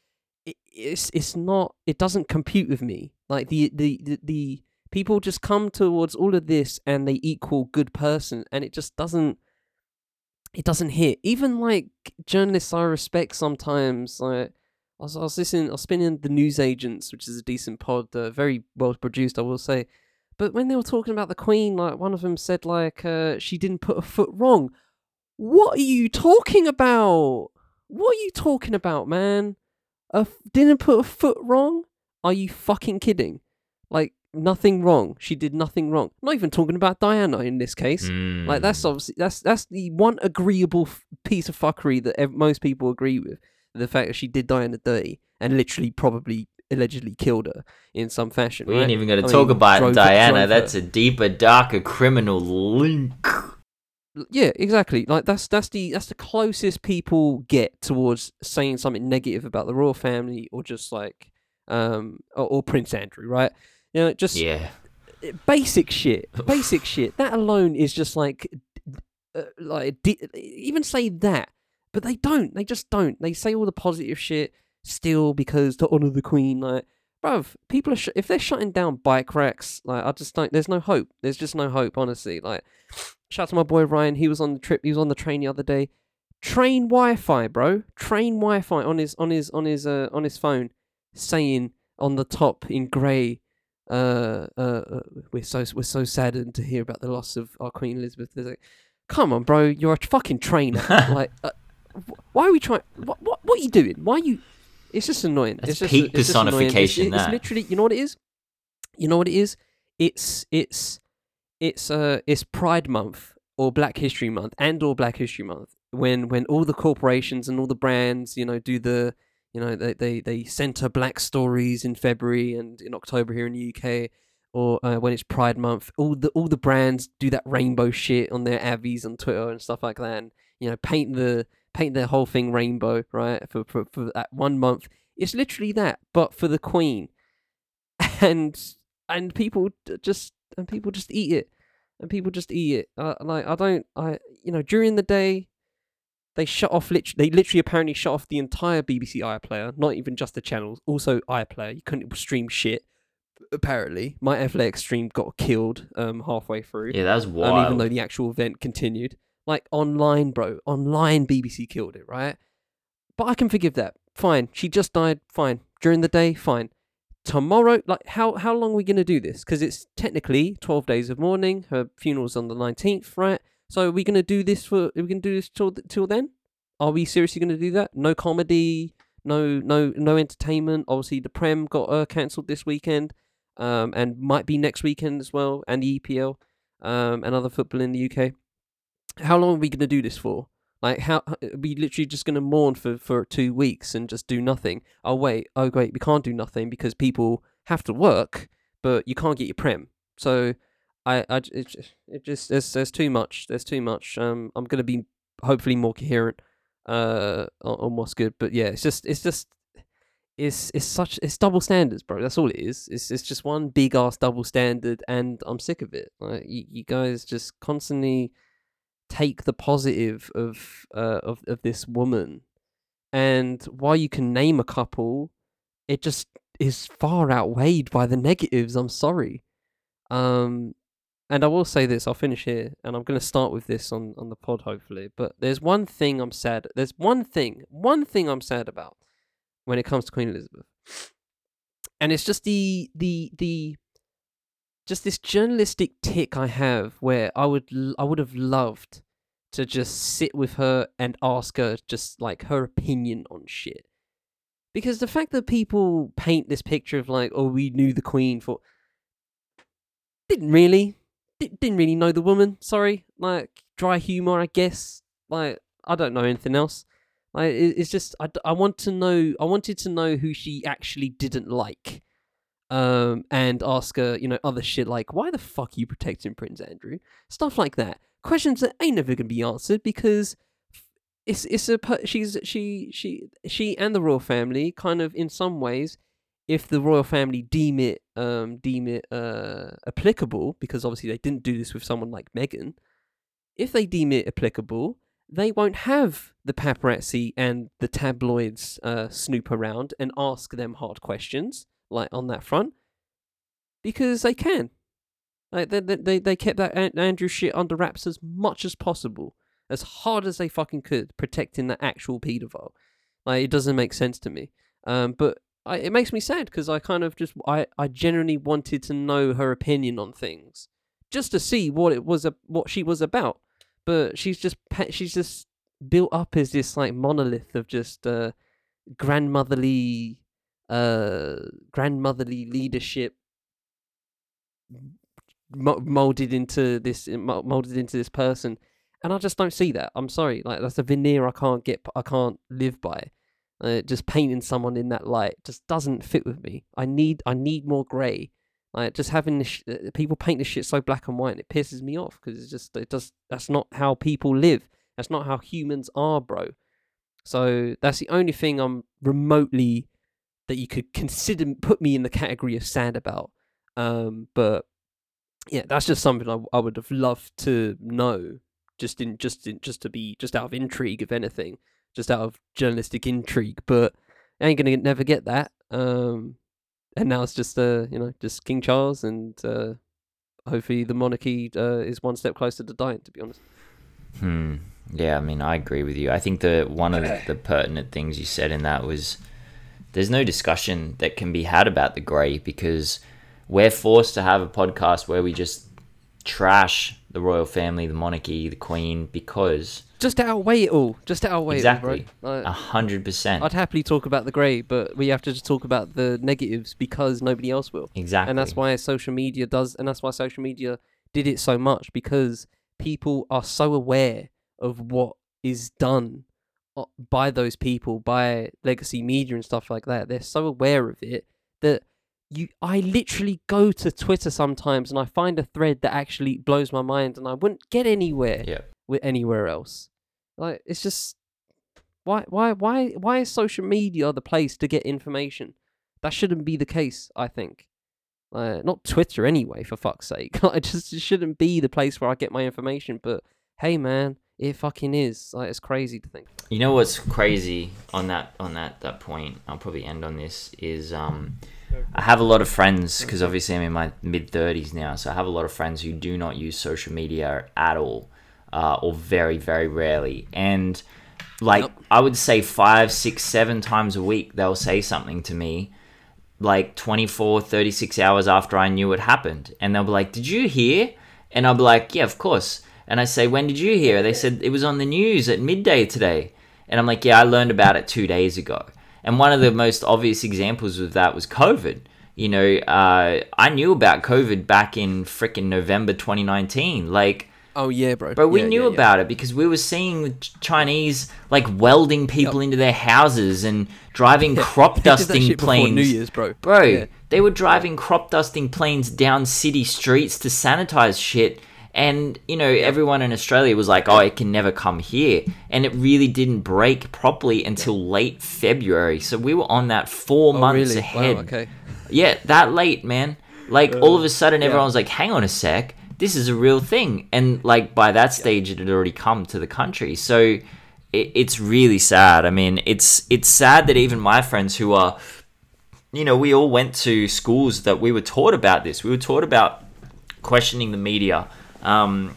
it, it's it's not. It doesn't compute with me. Like the the the, the people just come towards all of this and they equal good person and it just doesn't it doesn't hit even like journalists i respect sometimes like i was, I was listening i was spinning the news agents which is a decent pod uh, very well produced i will say but when they were talking about the queen like one of them said like uh, she didn't put a foot wrong what are you talking about what are you talking about man a f- didn't put a foot wrong are you fucking kidding like nothing wrong. She did nothing wrong. Not even talking about Diana in this case. Like that's Mm. obviously that's that's the one agreeable f- piece of fuckery that ev- most people agree with. The fact that she did Diana dirty and literally probably allegedly killed her in some fashion. We right? ain't even I to talk mean, about her- Diana. her. That's a deeper, darker criminal link. Yeah, exactly. Like that's that's the that's the closest people get towards saying something negative about the royal family or just like um or, or Prince Andrew, right? You know, just Yeah. basic shit. Basic shit. That alone is just like, uh, like di- even say that, but they don't. They just don't. They say all the positive shit still because to honor the queen. Like, bruv, people are sh- if they're shutting down bike racks, like I just don't. There's no hope. There's just no hope. Honestly, like, shout out to my boy Ryan. He was on the trip. He was on the train the other day. Train Wi-Fi, bro. Train Wi-Fi on his on his on his uh on his phone, saying on the top in grey uh, uh, uh, we're so we're so saddened to hear about the loss of our Queen Elizabeth. Like, come on, bro, you're a fucking trainer. like, uh, why are we trying? What, what what are you doing? Why are you? It's just annoying. That's it's just, peak it's just. It's- personification, It's, literally, you know what it is. You know what it is. It's it's it's uh it's Pride Month or Black History Month and or Black History Month when when all the corporations and all the brands you know do the you know they they, they center black stories in February and in October here in the UK or uh, when it's Pride Month all the all the brands do that rainbow shit on their avies on Twitter and stuff like that and you know paint the paint their whole thing rainbow right for for, for that one month. It's literally that but for the queen. And and people just and people just eat it and people just eat it uh, like i don't i you know during the day they shut off lit- they literally apparently shut off the entire bbc iplayer not even just the channels also iplayer you couldn't stream shit apparently my flex stream got killed um halfway through Yeah, that was um, wild. even though the actual event continued. Like online, bro, online BBC killed it, right? But I can forgive that. Fine, she just died. Fine, during the day, fine. Tomorrow, like how how long are we gonna do this? Because it's technically twelve days of mourning. Her funeral's on the nineteenth, right? So are we gonna do this for? Are we gonna do this till till then? Are we seriously gonna do that? No comedy, no no no entertainment. Obviously, the Prem got uh, cancelled this weekend, um, and might be next weekend as well, and the EPL um, and other football in the UK. How long are we going to do this for? Like, how are we literally just going to mourn for, for two weeks and just do nothing? Oh, wait, oh, great, we can't do nothing because people have to work, but you can't get your prem. So, I it, it just, there's, there's too much. There's too much. Um, I'm to be hopefully more coherent uh, on, on what's good, but yeah, it's just, it's just, it's it's such it's double standards, bro. That's all it is. It's it's just one big ass double standard, and I'm sick of it. Like you, you guys just constantly take the positive of uh of of this woman, and while you can name a couple, it just is far outweighed by the negatives. I'm sorry. Um, and I will say this. I'll finish here, and I'm going to start with this on on the pod hopefully. But there's one thing I'm sad. There's one thing, one thing I'm sad about when it comes to Queen Elizabeth, and it's just the the the just this journalistic tick I have where I would I would have loved to just sit with her and ask her just like her opinion on shit. Because the fact that people paint this picture of like, oh, we knew the queen for didn't really Di- didn't really know the woman. Sorry, like dry humor, I guess. Like I don't know anything else. Like it, it's just I, d- I want to know. I wanted to know who she actually didn't like, um, and ask her, you know, other shit like why the fuck are you protecting Prince Andrew? Stuff like that. Questions that ain't never gonna be answered because it's it's a she's she she she and the royal family kind of in some ways if the royal family deem it um deem it uh applicable because obviously they didn't do this with someone like Meghan if they deem it applicable they won't have the paparazzi and the tabloids uh snoop around and ask them hard questions like on that front because they can. Like they they they kept that Andrew shit under wraps as much as possible as hard as they fucking could protecting the actual paedophile. Like it doesn't make sense to me. Um but I, it makes me sad because I kind of just I, I genuinely wanted to know her opinion on things, just to see what it was a, what she was about. But she's just she's just built up as this like monolith of just uh, grandmotherly uh grandmotherly leadership molded into this molded into this person and i just don't see that i'm sorry like that's a veneer i can't get i can't live by uh, just painting someone in that light just doesn't fit with me. I need I need more grey. Like just having this sh- uh, people paint this shit so black and white, and it pisses me off because it's just it does that's not how people live. That's not how humans are, bro. So that's the only thing I'm remotely that you could consider put me in the category of sad about. Um, but yeah, that's just something I, I would have loved to know, just in just in just to be just out of intrigue, if anything just out of journalistic intrigue. But I ain't gonna never get that. Um, and now it's just uh, you know, just King Charles, and uh, hopefully the monarchy uh, is one step closer to dying. To be honest. Hmm. Yeah, I mean, I agree with you. I think the one of the, the pertinent things you said in that was there's no discussion that can be had about the grey because we're forced to have a podcast where we just trash the royal family, the monarchy, the queen because just to outweigh it all, just to outweigh exactly it all, bro. a hundred percent. I'd happily talk about the grey, but we have to just talk about the negatives because nobody else will. exactly and that's why social media does and that's why social media did it so much because people are so aware of what is done by those people by legacy media and stuff like that they're so aware of it that you I literally go to Twitter sometimes and I find a thread that actually blows my mind and I wouldn't get anywhere yeah. with anywhere else. Like it's just why why why why is social media the place to get information? That shouldn't be the case i think. Uh, not twitter anyway for fuck's sake. It just it shouldn't be the place where i get my information but hey man it fucking is like it's crazy to think You know what's crazy on that on that that point? I'll probably end on this. Is um, I have a lot of friends because obviously I'm in my mid thirties now, so I have a lot of friends who do not use social media at all, uh, or very very rarely. And like Yep. I would say five, six, seven times a week they'll say something to me like 24 36 hours after i knew it happened and they'll be like did you hear and i'll be like yeah of course and i say when did you hear they said it was on the news at midday today and i'm like yeah i learned about it two days ago and one of the most obvious examples of that was covid you know uh, i knew about covid back in frickin' november 2019 like oh yeah bro but we Yeah, knew yeah, yeah. about it because we were seeing Chinese like welding people into their houses and driving crop They did that dusting planes. new year's bro Bro, Yeah. they were driving crop dusting planes down city streets to sanitize shit. And, you know, everyone in Australia was like, oh, it can never come here. And it really didn't break properly until late February. So we were on that four oh, months really? ahead. wow, okay Yeah, that late, man. Like all of a uh, sudden, yeah. everyone was like, "Hang on a sec, this is a real thing." And like by that stage, it had already come to the country. So it, it's really sad. I mean, it's it's sad that even my friends who are, you know, we all went to schools that we were taught about this. We were taught about questioning the media. Um,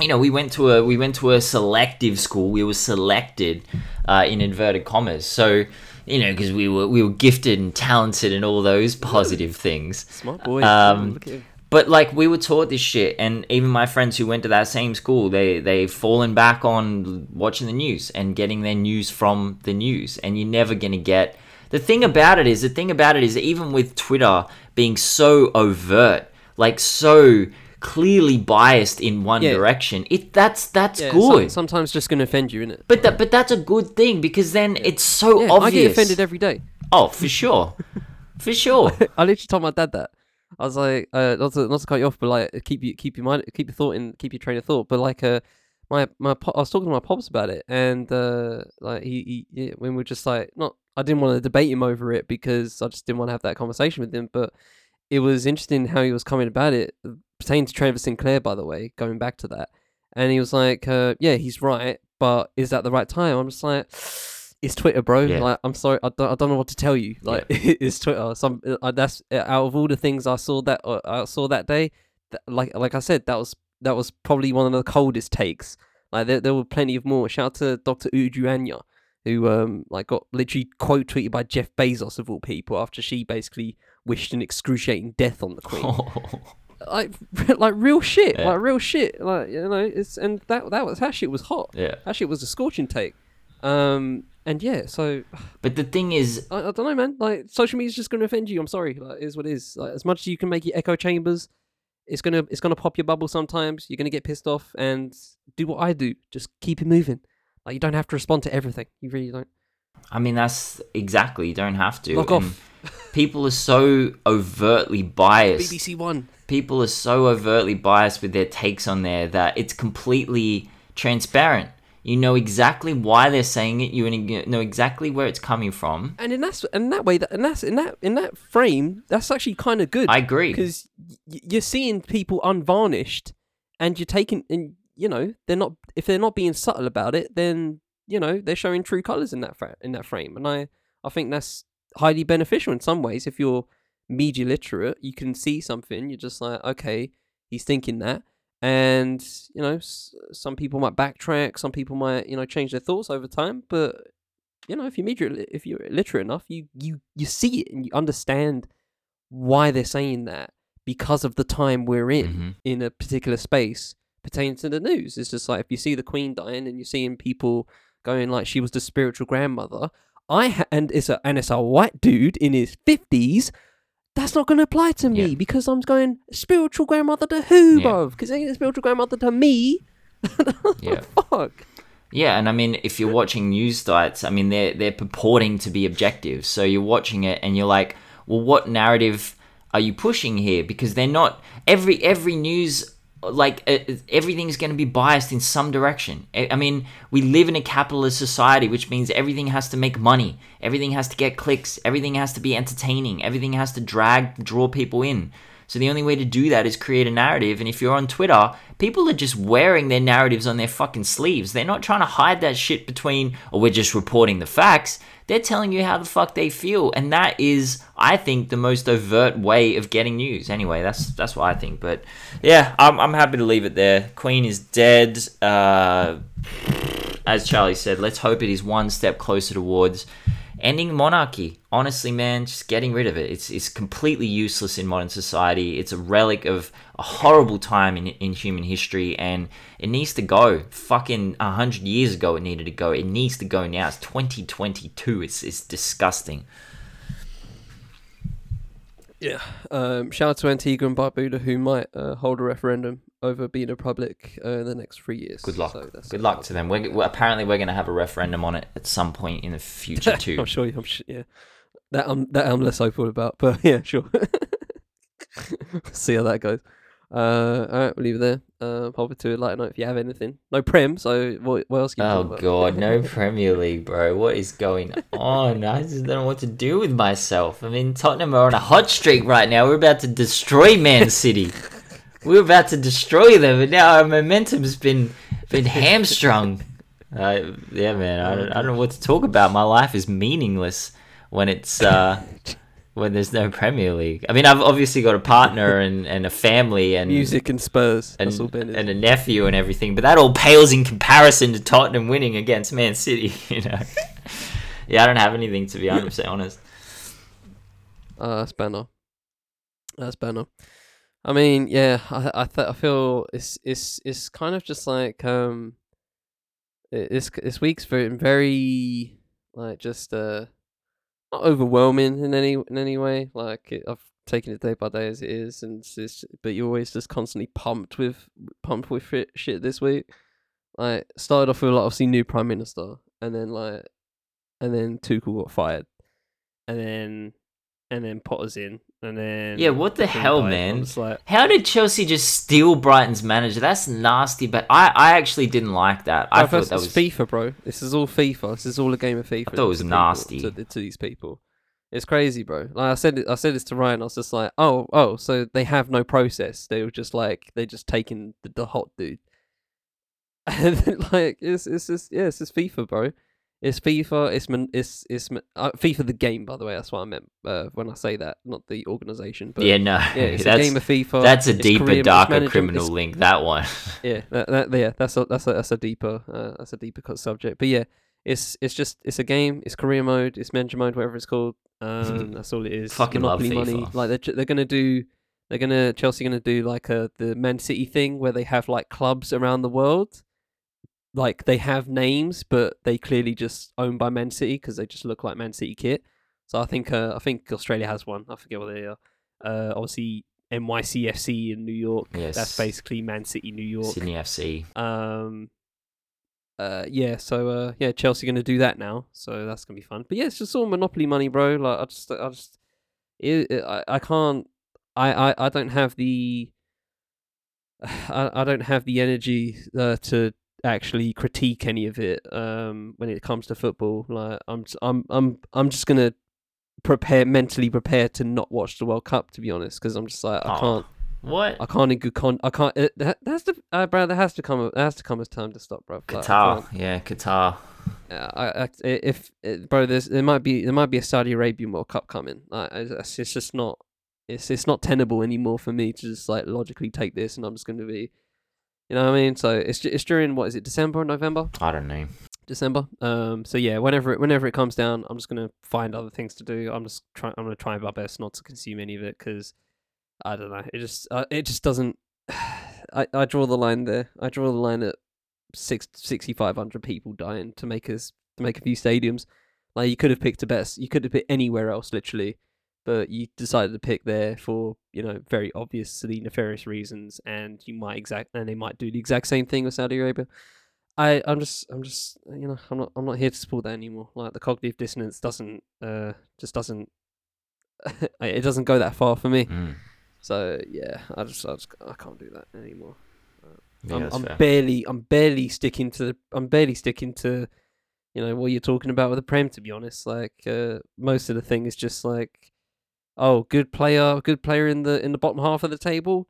you know, we went to a we went to a selective school. We were selected uh, in inverted commas. So you know, because we were we were gifted and talented and all those positive things. smart boy Um, Look at him. But like we were taught this shit, and even my friends who went to that same school, they they've fallen back on watching the news and getting their news from the news, and you're never gonna get. The thing about it is, the thing about it is, even with Twitter being so overt, like so clearly biased in one Yeah. direction, it that's that's Yeah, good. some- sometimes just going to offend you, innit? but that but that's a good thing because then it's so Yeah, obvious. I get offended every day. oh, for sure, for sure. I literally told my dad that. I was like, uh, not to not to cut you off, but like, keep you keep your mind, keep your thought in, keep your train of thought. But like, uh, my my I was talking to my pops about it, and uh, like he, he yeah, when we are just like, not, I didn't want to debate him over it because I just didn't want to have that conversation with him. But it was interesting how he was coming about it, pertaining to Trevor Sinclair, by the way, going back to that. And he was like, uh, yeah, he's right, but is that the right time? I'm just like, it's Twitter, bro. Yeah. Like, I'm sorry, I don't, I don't know what to tell you. Like, it's Twitter. Some uh, that's uh, out of all the things I saw that uh, I saw that day. That, like, like I said, that was that was probably one of the coldest takes. Like, there, there were plenty of more. Shout out to Dr. Uju Anya, who um like got literally quote tweeted by Jeff Bezos of all people after she basically wished an excruciating death on the Queen like like real shit, Yeah. like real shit, like you know. It's and that that was that shit was hot. yeah, That shit was a scorching take. Um, and yeah, so but the thing is, I, I don't know, man. Like social media's just gonna offend you. I'm sorry, like is what it is. Like as much as you can make your echo chambers, it's gonna it's gonna pop your bubble sometimes. You're gonna get pissed off and do what I do. Just keep it moving. Like you don't have to respond to everything. You really don't. I mean, that's exactly. You don't have to. Knock And off. People are so overtly biased. BBC One. people are so overtly biased with their takes on there that it's completely transparent. You know exactly why they're saying it. You know exactly where it's coming from. And in that in that way, that and that's in that in that frame, that's actually kind of good. I agree. because y- you're seeing people unvarnished, and you're taking, and you know they're not if they're not being subtle about it, then you know they're showing true colors in that fra- in that frame, and I I think that's highly beneficial in some ways. If you're media literate, you can see something, you're just like, okay, he's thinking that. And you know, s- some people might backtrack. Some people might, you know, change their thoughts over time. But you know, if you're media, if you're literate enough, you you you see it and you understand why they're saying that because of the time we're in Mhm. in a particular space pertaining to the news. It's just like if you see the Queen dying and you're seeing people going like she was the spiritual grandmother. I ha- and it's a and it's a white dude in his fifties. That's not going to apply to me Yeah. because I'm going spiritual grandmother to who, Yeah. bruv? Because ain't a spiritual grandmother to me. Yeah. Fuck. Yeah, and I mean, if you're watching news sites, I mean, they're they're purporting to be objective. So you're watching it, and you're like, well, what narrative are you pushing here? Because they're not every every news like uh, everything's going to be biased in some direction. I I mean, we live in a capitalist society, which means everything has to make money, everything has to get clicks, everything has to be entertaining, everything has to drag draw people in. So the only way to do that is create a narrative. And if you're on Twitter, people are just wearing their narratives on their fucking sleeves. They're not trying to hide that shit between, or we're just reporting the facts. They're telling you how the fuck they feel, and that is, I think, the most overt way of getting news. Anyway, that's that's what I think. But yeah, I'm I'm happy to leave it there. Queen is dead. Uh, as Charlie said, let's hope it is one step closer towards ending monarchy. Honestly, man, just getting rid of it. It's it's completely useless in modern society. It's a relic of a horrible time in in human history, and it needs to go. Fucking hundred years ago, it needed to go. It needs to go now. It's 2022. It's it's disgusting. Yeah. Um, shout out to Antigua and Barbuda who might uh, hold a referendum over being a republic uh, in the next three years. Good luck. So Good luck to them. We're, we're- apparently we're going to have a referendum on it at some point in the future too. I'm sure. I'm sure. Yeah. That I'm that I'm less hopeful about, but yeah, sure. See how that goes. Uh, all right, we'll leave it there. Uh, pop it to a light note if you have anything. No prem, so what, what else? Can you Oh god, no Premier League, bro. What is going on? I just don't know what to do with myself. I mean, Tottenham are on a hot streak right now. We're about to destroy Man City. We're about to destroy them, and now our momentum's been been hamstrung. Uh, yeah, man. I don't, I don't know what to talk about. My life is meaningless when it's uh, when there's no Premier League. I mean, I've obviously got a partner and, and a family and Music and Spurs. and, That's all Ben is. and a nephew and everything, but that all pales in comparison to Tottenham winning against Man City, you know. yeah, I don't have anything to be 100% honest. Uh, that's banner. That's banner. I mean, yeah, I I, th- I feel it's it's it's kind of just like um, this this week's very very like just uh, not overwhelming in any in any way. Like it, I've taken it day by day as it is, and just, but you're always just constantly pumped with pumped with shit, shit this week. Like started off with like obviously new prime minister, and then like, and then Tuchel got fired, and then and then Potter's in, and then Yeah, what the hell, man? Like, How did Chelsea just steal Brighton's manager? That's nasty. But I, I actually didn't like that. I Bruv, thought that was FIFA, bro. This is all FIFA. This is all a game of FIFA. I thought it was to people- nasty. to, to these people. It's crazy, bro. Like I said, I said this to Ryan. I was just like, oh, oh, so they have no process. They were just like they're just taking the, the hot dude, and then, like it's it's just yeah, it's just FIFA, bro. It's FIFA. It's man, it's it's uh, FIFA the game, by the way. That's what I meant uh, when I say that, not the organization. But yeah, no, yeah, it's a game of FIFA. that's a deeper, darker criminal it's- link. That one. yeah, that, that, yeah, that's a that's a that's a deeper uh, that's a deeper cut subject. But yeah, it's it's just it's a game. It's career mode. It's manager mode, whatever it's called. Um, that's all it is. Fucking love Monopoly money. Like they're they're gonna do. They're gonna Chelsea gonna do like a the Man City thing where they have like clubs around the world. Like they have names, but they clearly just owned by Man City because they just look like Man City kit. So I think uh, I think Australia has one. I forget what they are. Uh, obviously NYCFC in New York. yes, That's basically Man City, New York. Sydney FC. Um, uh, yeah. So uh, yeah, Chelsea going to do that now. So that's gonna be fun. But yeah, it's just all monopoly money, bro. Like I just, I just, it, it, I, I can't, I, I, I don't have the, I, I don't have the energy uh, to actually critique any of it. Um, when it comes to football, like I'm, I'm, I'm, I'm just gonna prepare mentally prepare to not watch the World Cup. To be honest, because I'm just like I Oh, can't. What? I can't in good con. I can't. It, that, that's the uh, bro. That has to come. That has to come as time to stop, bro. Qatar. Yeah, Qatar. uh, I, I, if uh, bro, there's there might be there might be a Saudi Arabian World Cup coming. Like, it's, it's just not. It's it's not tenable anymore for me to just like logically take this, and I'm just going to be, you know what I mean. So it's it's during what is it December or November? I don't know. December. Um. So yeah, whenever it, whenever it comes down, I'm just gonna find other things to do. I'm just trying. I'm gonna try my best not to consume any of it because I don't know. It just uh, it just doesn't. I I draw the line there. I draw the line at six sixty five hundred people dying to make us to make a few stadiums. Like you could have picked a best. You could have picked anywhere else, literally, but you decided to pick there for you know very obviously nefarious reasons, and you might exact and they might do the exact same thing with Saudi Arabia. I I'm just I'm just you know I'm not I'm not here to support that anymore. Like the cognitive dissonance doesn't uh just doesn't it doesn't go that far for me. Mm. So yeah, I just I just I can't do that anymore. Yeah, I'm, I'm barely I'm barely sticking to the I'm barely sticking to you know what you're talking about with the prem to be honest like uh, most of the thing is just like oh good player good player in the in the bottom half of the table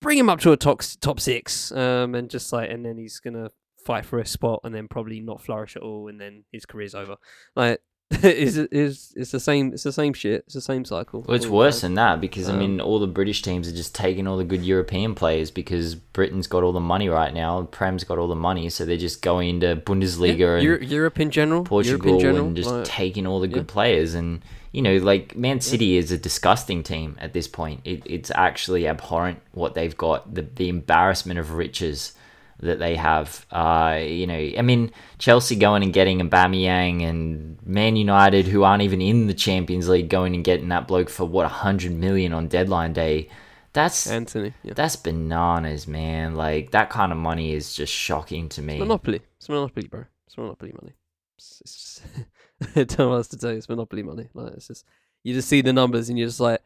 bring him up to a top top 6 um and just like and then he's going to fight for a spot and then probably not flourish at all and then his career's over like is is it's the same it's the same shit it's the same cycle Well, it's worse than that because I Um, mean, all the British teams are just taking all the good European players because Britain's got all the money right now. Prem's got all the money, so they're just going into Bundesliga yeah, and Europe in general Europe Portugal in general, and just like- taking all the yeah. good players. And you know, like Man City is a disgusting team at this point. It, it's actually abhorrent what they've got. The the embarrassment of riches that they have. Uh, you know, I mean, Chelsea going and getting Aubameyang and Man United, who aren't even in the Champions League, going and getting that bloke for what hundred million on deadline day. That's Antony yeah that's bananas, man. Like that kind of money is just shocking to me. Monopoly. It's Monopoly, bro. It's Monopoly money. It's, it's just, don't know what else to tell you. It's Monopoly money. Like it's just you just see the numbers and you're just like,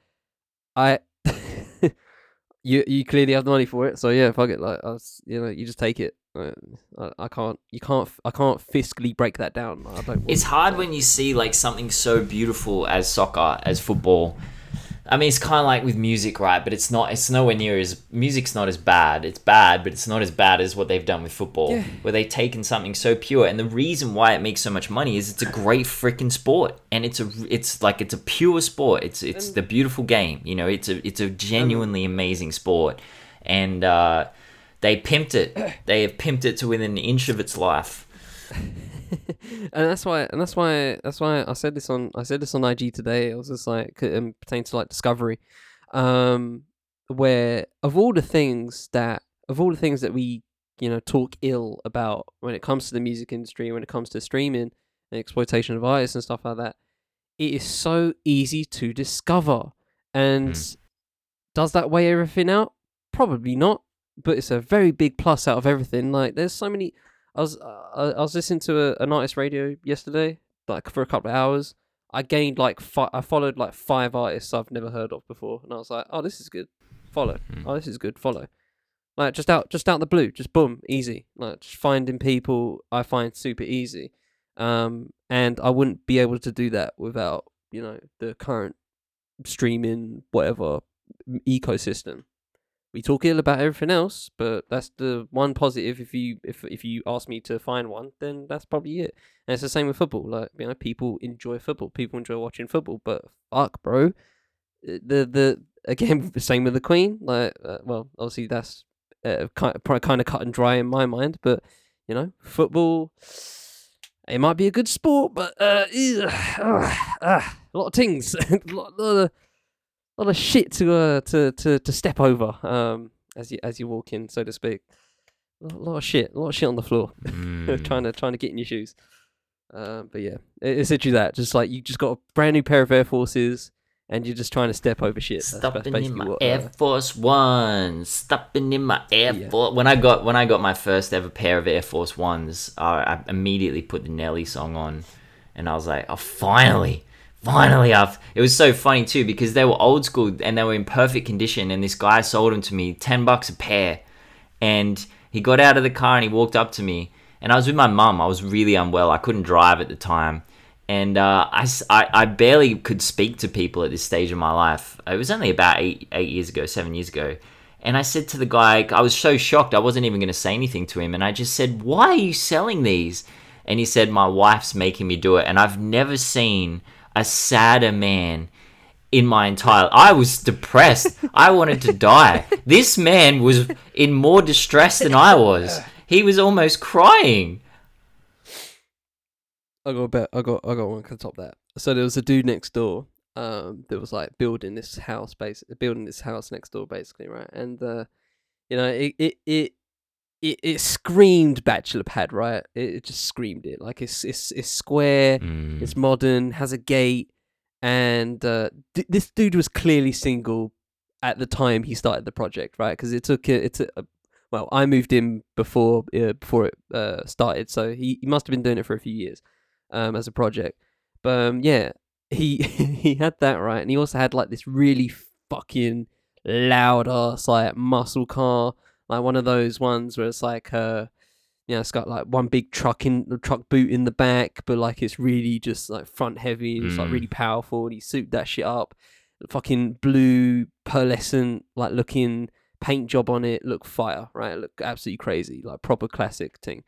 I. you you clearly have the money for it, so yeah, fuck it. Like I was, you know, you just take it. Like, I, I can't, you can't, I can't fiscally break that down. Like, I don't. It's hard when you see like something so beautiful as soccer, as football. I mean, it's kind of like with music, right? But it's not. It's nowhere near as music's not as bad. It's bad, but it's not as bad as what they've done with football, Yeah. where they've taken something so pure. And the reason why it makes so much money is it's a great freaking sport, and it's a. It's like it's a pure sport. It's it's the beautiful game. You know, it's a it's a genuinely amazing sport, and uh, they pimped it. They have pimped it to within an inch of its life. And that's why, and that's why, that's why I said this on, I said this on IG today. It was just like c- um, pertains to like discovery. Um, where of all the things that of all the things that we you know talk ill about when it comes to the music industry, when it comes to streaming and exploitation of artists and stuff like that, it is so easy to discover. And Mm. does that weigh everything out? Probably not, but it's a very big plus out of everything. Like there's so many. I was uh, I was listening to a, an artist radio yesterday, like for a couple of hours. I gained like fi- I followed like five artists I've never heard of before, and I was like, oh, this is good. Follow. Mm. Oh, this is good. Follow. Like just out, just out the blue, just boom, easy. Like just finding people I find super easy, um, and I wouldn't be able to do that without you know the current streaming whatever ecosystem. We talk ill about everything else, but that's the one positive. If you if if you ask me to find one, then that's probably it. And it's the same with football. Like you know, people enjoy football. People enjoy watching football. But fuck, bro, Uh, the the again the same with the Queen. Like, uh, well, obviously that's uh, kind of, kind of cut and dry in my mind. But you know, football. It might be a good sport, but uh, a lot of things, a lot, lot of lot of shit to uh to to, to step over um as you as you walk in, so to speak. A lot, of shit, a lot of shit on the floor, Mm. trying to trying to get in your shoes. Um, but yeah, it, it's literally that. Just like you just got a brand new pair of Air Forces, and you're just trying to step over shit. Stopping in my what, Air uh, Force Ones. Stopping in my Air Yeah. Force. When I got when I got my first ever pair of Air Force Ones, uh, I immediately put the Nelly song on, and I was like, "Oh, finally, finally!" I've. It was so funny too because they were old school and they were in perfect condition, and this guy sold them to me ten bucks a pair, and he got out of the car and he walked up to me, and I was with my mum. I was really unwell. I couldn't drive at the time and uh, I, I- I barely could speak to people at this stage of my life. It was only about eight eight years ago, seven years ago, and I said to the guy, I was so shocked, I wasn't even going to say anything to him, and I just said, "Why are you selling these?" And he said, "My wife's making me do it," and I've never seen a sadder man. In my entire, I was depressed. I wanted to die. This man was in more distress than I was. He was almost crying. I got a bet. I got I got one to top that. So there was a dude next door. Um, that was like building this house, basically building this house next door, basically, right? And uh, you know, it it it it, it screamed bachelor pad, right? It, it just screamed it. Like it's it's it's square, Mm. it's modern, has a gate, and uh, d- this dude was clearly single at the time he started the project, right? Because it took it. It took, uh, well, I moved in before uh, before it uh, started, so he, he must have been doing it for a few years um, as a project. But um, yeah, he he had that right, and he also had like this really fucking loud ass like muscle car, like one of those ones where it's like uh you know, it's got like one big truck in the truck boot in the back, but like it's really just like front heavy. and It's like Mm. really powerful, and he souped that shit up. Fucking blue pearlescent like looking paint job on it, look fire, right? Look absolutely crazy, like proper classic thing.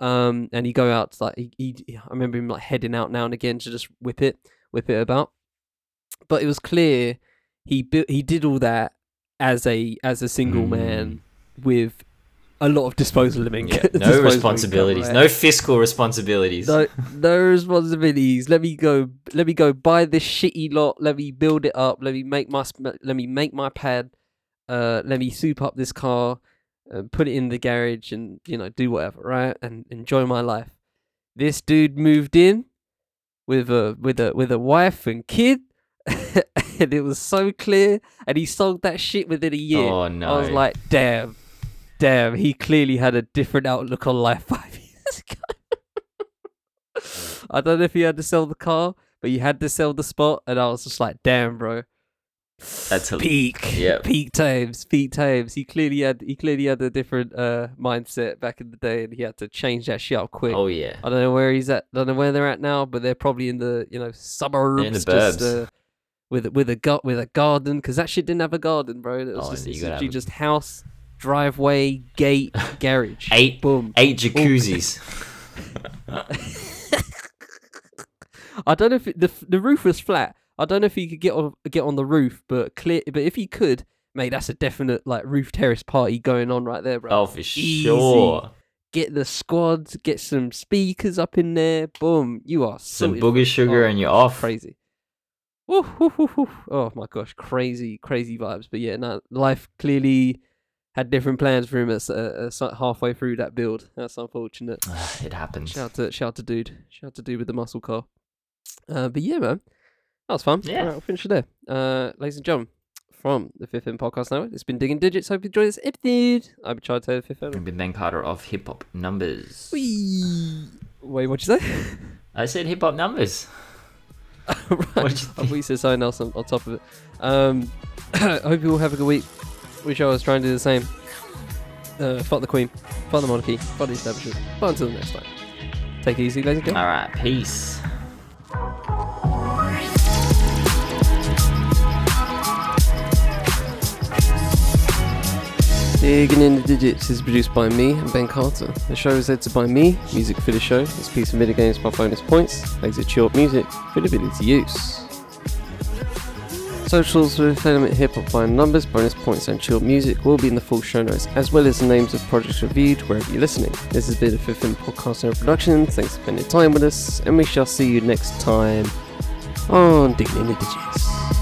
Um, and he go out to, like he, he, I remember him like heading out now and again to just whip it, whip it about. But it was clear he built, he did all that as a as a single man with a lot of disposable Yeah, income. no disposable responsibilities, income, right? no fiscal responsibilities. no, no responsibilities. Let me go. Let me go buy this shitty lot. Let me build it up. Let me make my. Let me make my pad. Uh, let me soup up this car, and put it in the garage, and you know do whatever, right? And enjoy my life. This dude moved in with a with a with a wife and kid, and it was so clear. And he sold that shit within a year. Oh no! I was like, damn, damn, he clearly had a different outlook on life five years ago. I don't know if he had to sell the car, but he had to sell the spot, and I was just like, damn, bro. That's a- peak, Yeah. peak times, peak times. He clearly had, he clearly had a different uh mindset back in the day, and he had to change that shit up quick. oh yeah, I don't know where he's at. I don't know where they're at now, but they're probably in the you know suburbs, just, burbs. uh, with with a gut with a garden because that shit didn't have a garden, bro. It was Oh, just you it's gotta have literally a- just house, driveway, gate, garage. eight Boom. eight jacuzzis. I don't know if it, the the roof was flat. I don't know if he could get on get on the roof, but clear. But if he could, mate, that's a definite like roof terrace party going on right there, bro. oh for Easy. sure. Get the squads, get some speakers up in there. Boom, you are Some booger sugar Oh, and you're off. crazy. Oh my gosh, crazy, crazy vibes. But yeah, no, life clearly had different plans for him at, uh, halfway through that build. That's unfortunate. it happens. Shout to shout to dude, shout to dude with the muscle car. Uh, but yeah, man, that was fun. Yeah. All right, I'll finish it there. Uh, ladies and gentlemen, from the Fifth M Podcast Network, it's been digging digits. Hope you enjoyed this episode. I've been Chad Taylor, Fifth M. I've been Ben Carter of Hip Hop Numbers. Whee! Wait, what'd you say? I said Hip Hop Numbers. right. What did you I think? thought you said something else on, on top of it. Um, I hope you all have a good week. Wish I was trying to do the same. Uh, fuck the Queen, fuck the monarchy, fuck the establishment. But until the next time, take it easy, ladies and gentlemen. All right, peace. Digging in the Digits is produced by me and Ben Carter. The show is edited by me. Music for the show is piece of mitigames by bonus points. Exit short music for the ability to use. Socials with Element Hip Hop by numbers, bonus points, and chill music will be in the full show notes, as well as the names of projects reviewed wherever you're listening. This has been a Fifth Film podcast and production. Thanks for spending time with us, and we shall see you next time on Digging in the Digits.